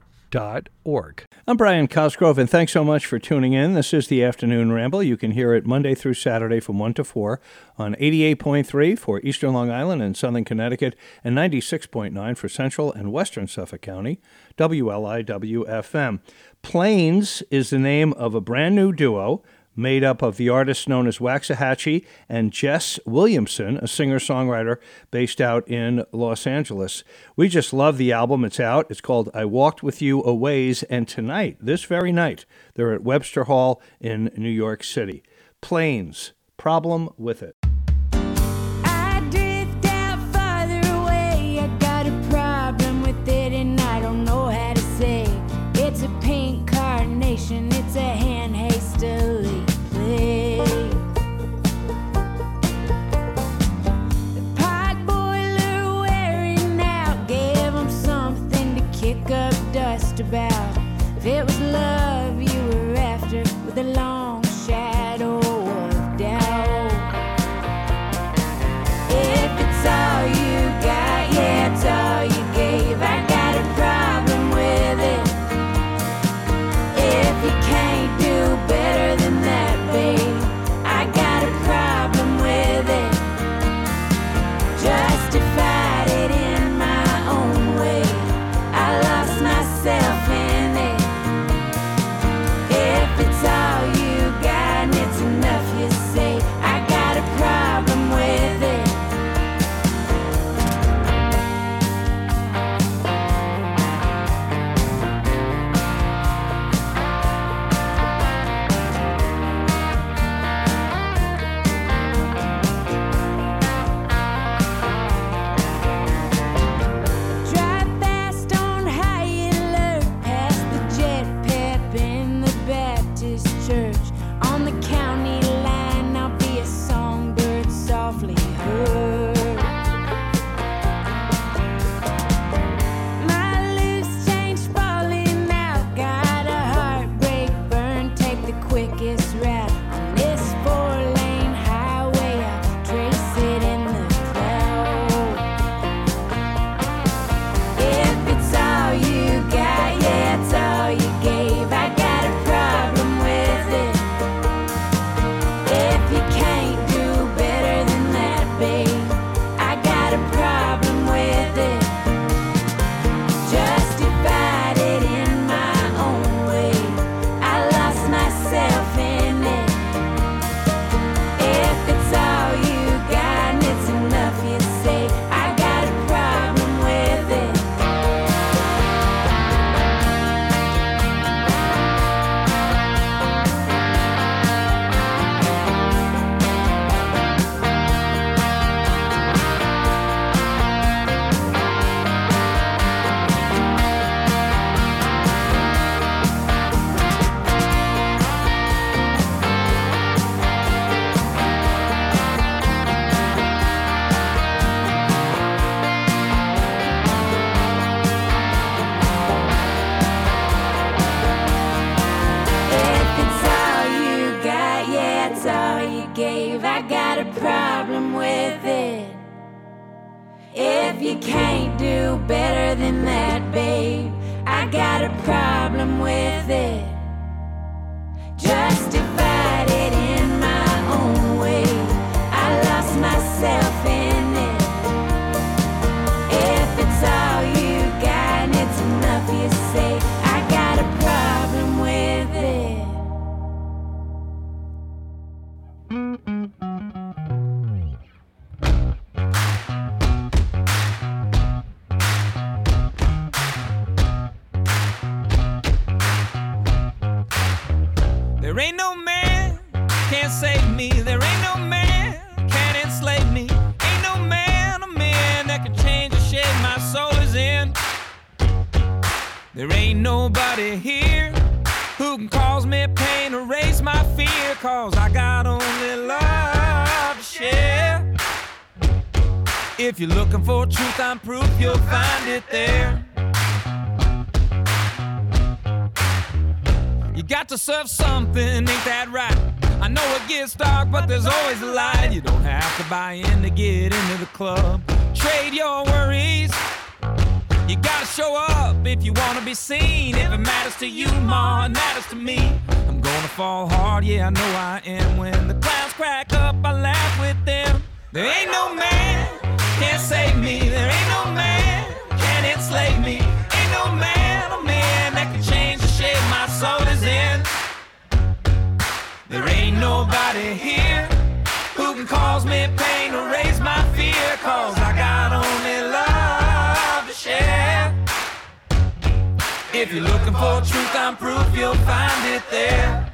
I'm Brian Cosgrove, and thanks so much for tuning in. This is the Afternoon Ramble. You can hear it Monday through Saturday from 1 to 4 on 88.3 for Eastern Long Island and Southern Connecticut, and 96.9 for Central and Western Suffolk County, WLIWFM. Plains is the name of a brand new duo made up of the artists known as Waxahatchee and Jess Williamson, a singer songwriter based out in Los Angeles. We just love the album. It's out. It's called I Walked With You a Ways, and tonight, this very night, they're at Webster Hall in New York City. Plains, problem with it. You got to serve something, ain't that right? I know it gets dark, but there's always a light. You don't have to buy in to get into the club. Trade your worries. You gotta show up if you wanna be seen. If it matters to you, ma, it matters to me. I'm gonna fall hard, yeah, I know I am. When the clouds crack up, I laugh with them. There ain't no man can save me. There ain't no man can enslave me. Ain't no man, There ain't nobody here who can cause me pain or raise my fear. Cause I got only love to share. If you're looking for truth, I'm proof you'll find it there.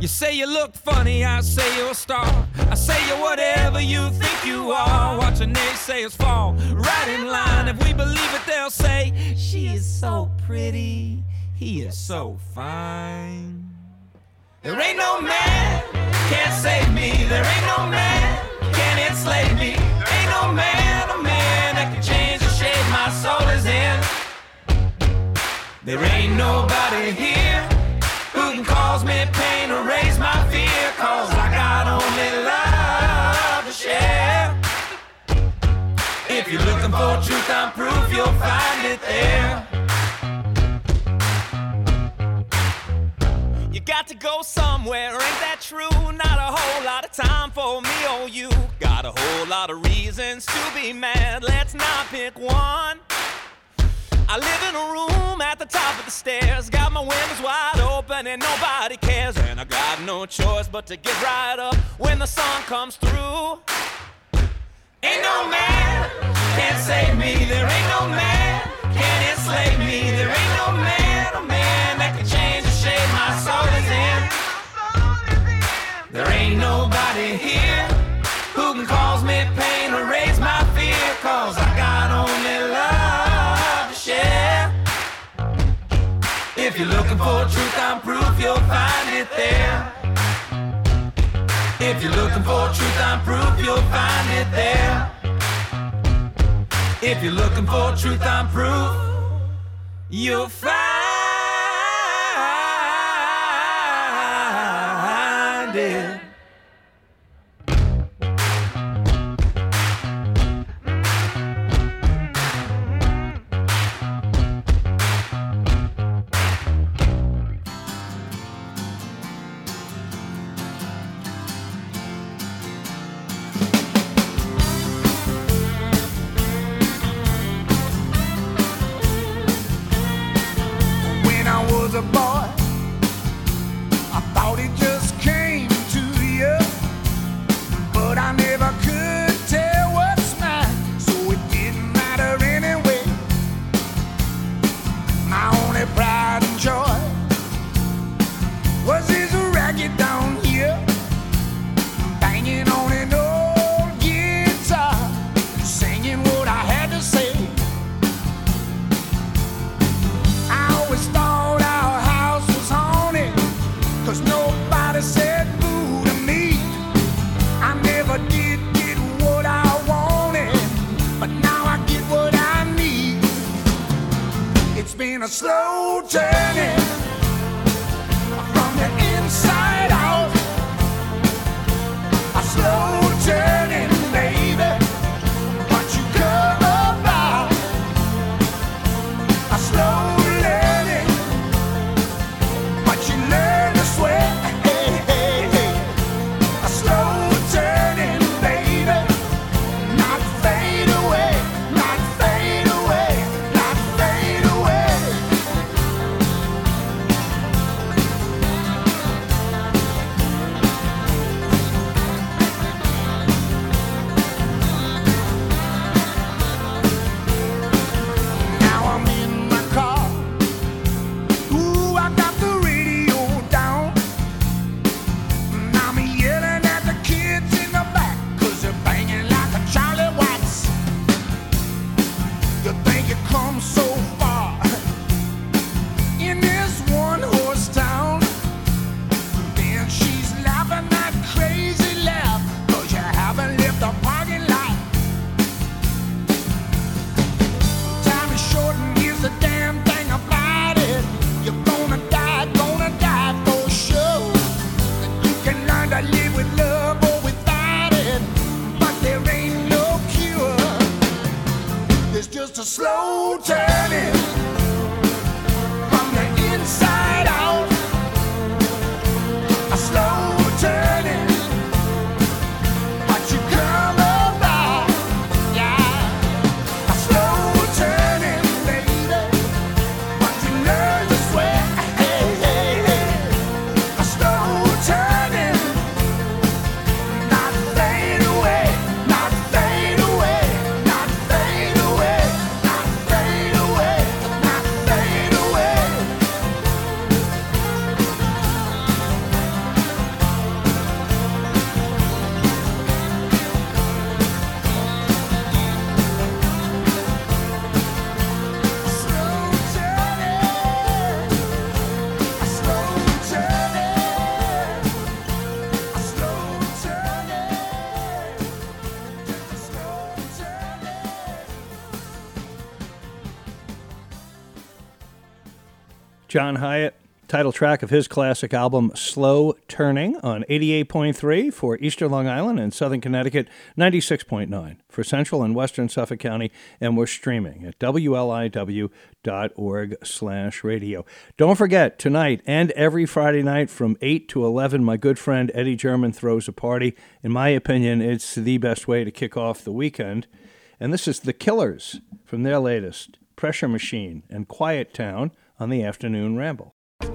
You say you look funny, I say you're a star. I say you're whatever you think you are. Watch the naysayers fall right in line. If we believe it, they'll say, She is so pretty, he is so fine. There ain't no man can save me. There ain't no man can enslave me. Ain't no man, a man that can change the shape my soul is in. There ain't nobody here who can cause me pain or raise my fear. Cause I got only love to share. If you're looking for truth, I'm proof you'll find it there. Got to go somewhere, ain't that true? Not a whole lot of time for me or you. Got a whole lot of reasons to be mad, let's not pick one. I live in a room at the top of the stairs, got my windows wide open and nobody cares. And I got no choice but to get right up when the sun comes through. Ain't no man can save me, there ain't no man can enslave me, there ain't no man, a man that can my soul is in. There ain't nobody here who can cause me pain or raise my fear, cause I got only love to share. If you're looking for truth, I'm proof you'll find it there. If you're looking for truth, I'm proof you'll find it there. If you're looking for truth, I'm proof you'll find it. Slow turning John Hiatt, title track of his classic album Slow Turning on 88.3 for Eastern Long Island and Southern Connecticut, 96.9 for Central and Western Suffolk County, and we're streaming at wliw.org slash radio. Don't forget, tonight and every Friday night from 8 to 11, my good friend Eddie German throws a party. In my opinion, it's the best way to kick off the weekend. And this is The Killers from their latest, Pressure Machine and Quiet Town on the Afternoon Ramble. A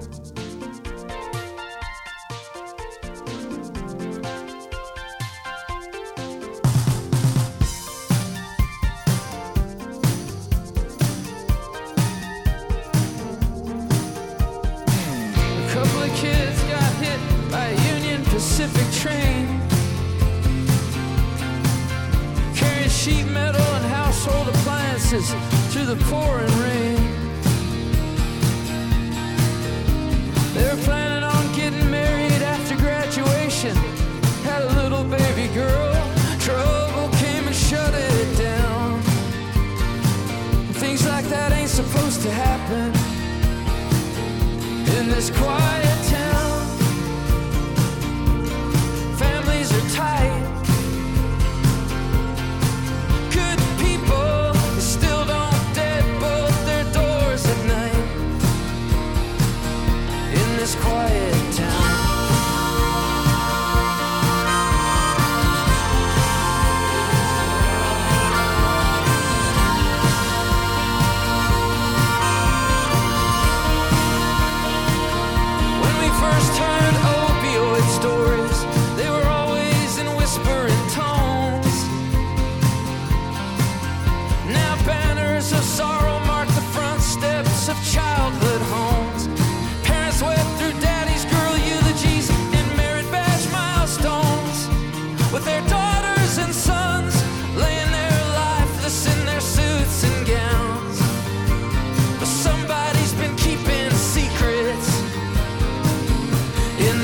couple of kids got hit by a Union Pacific train. Carrying sheet metal and household appliances through the pouring rain. This quiet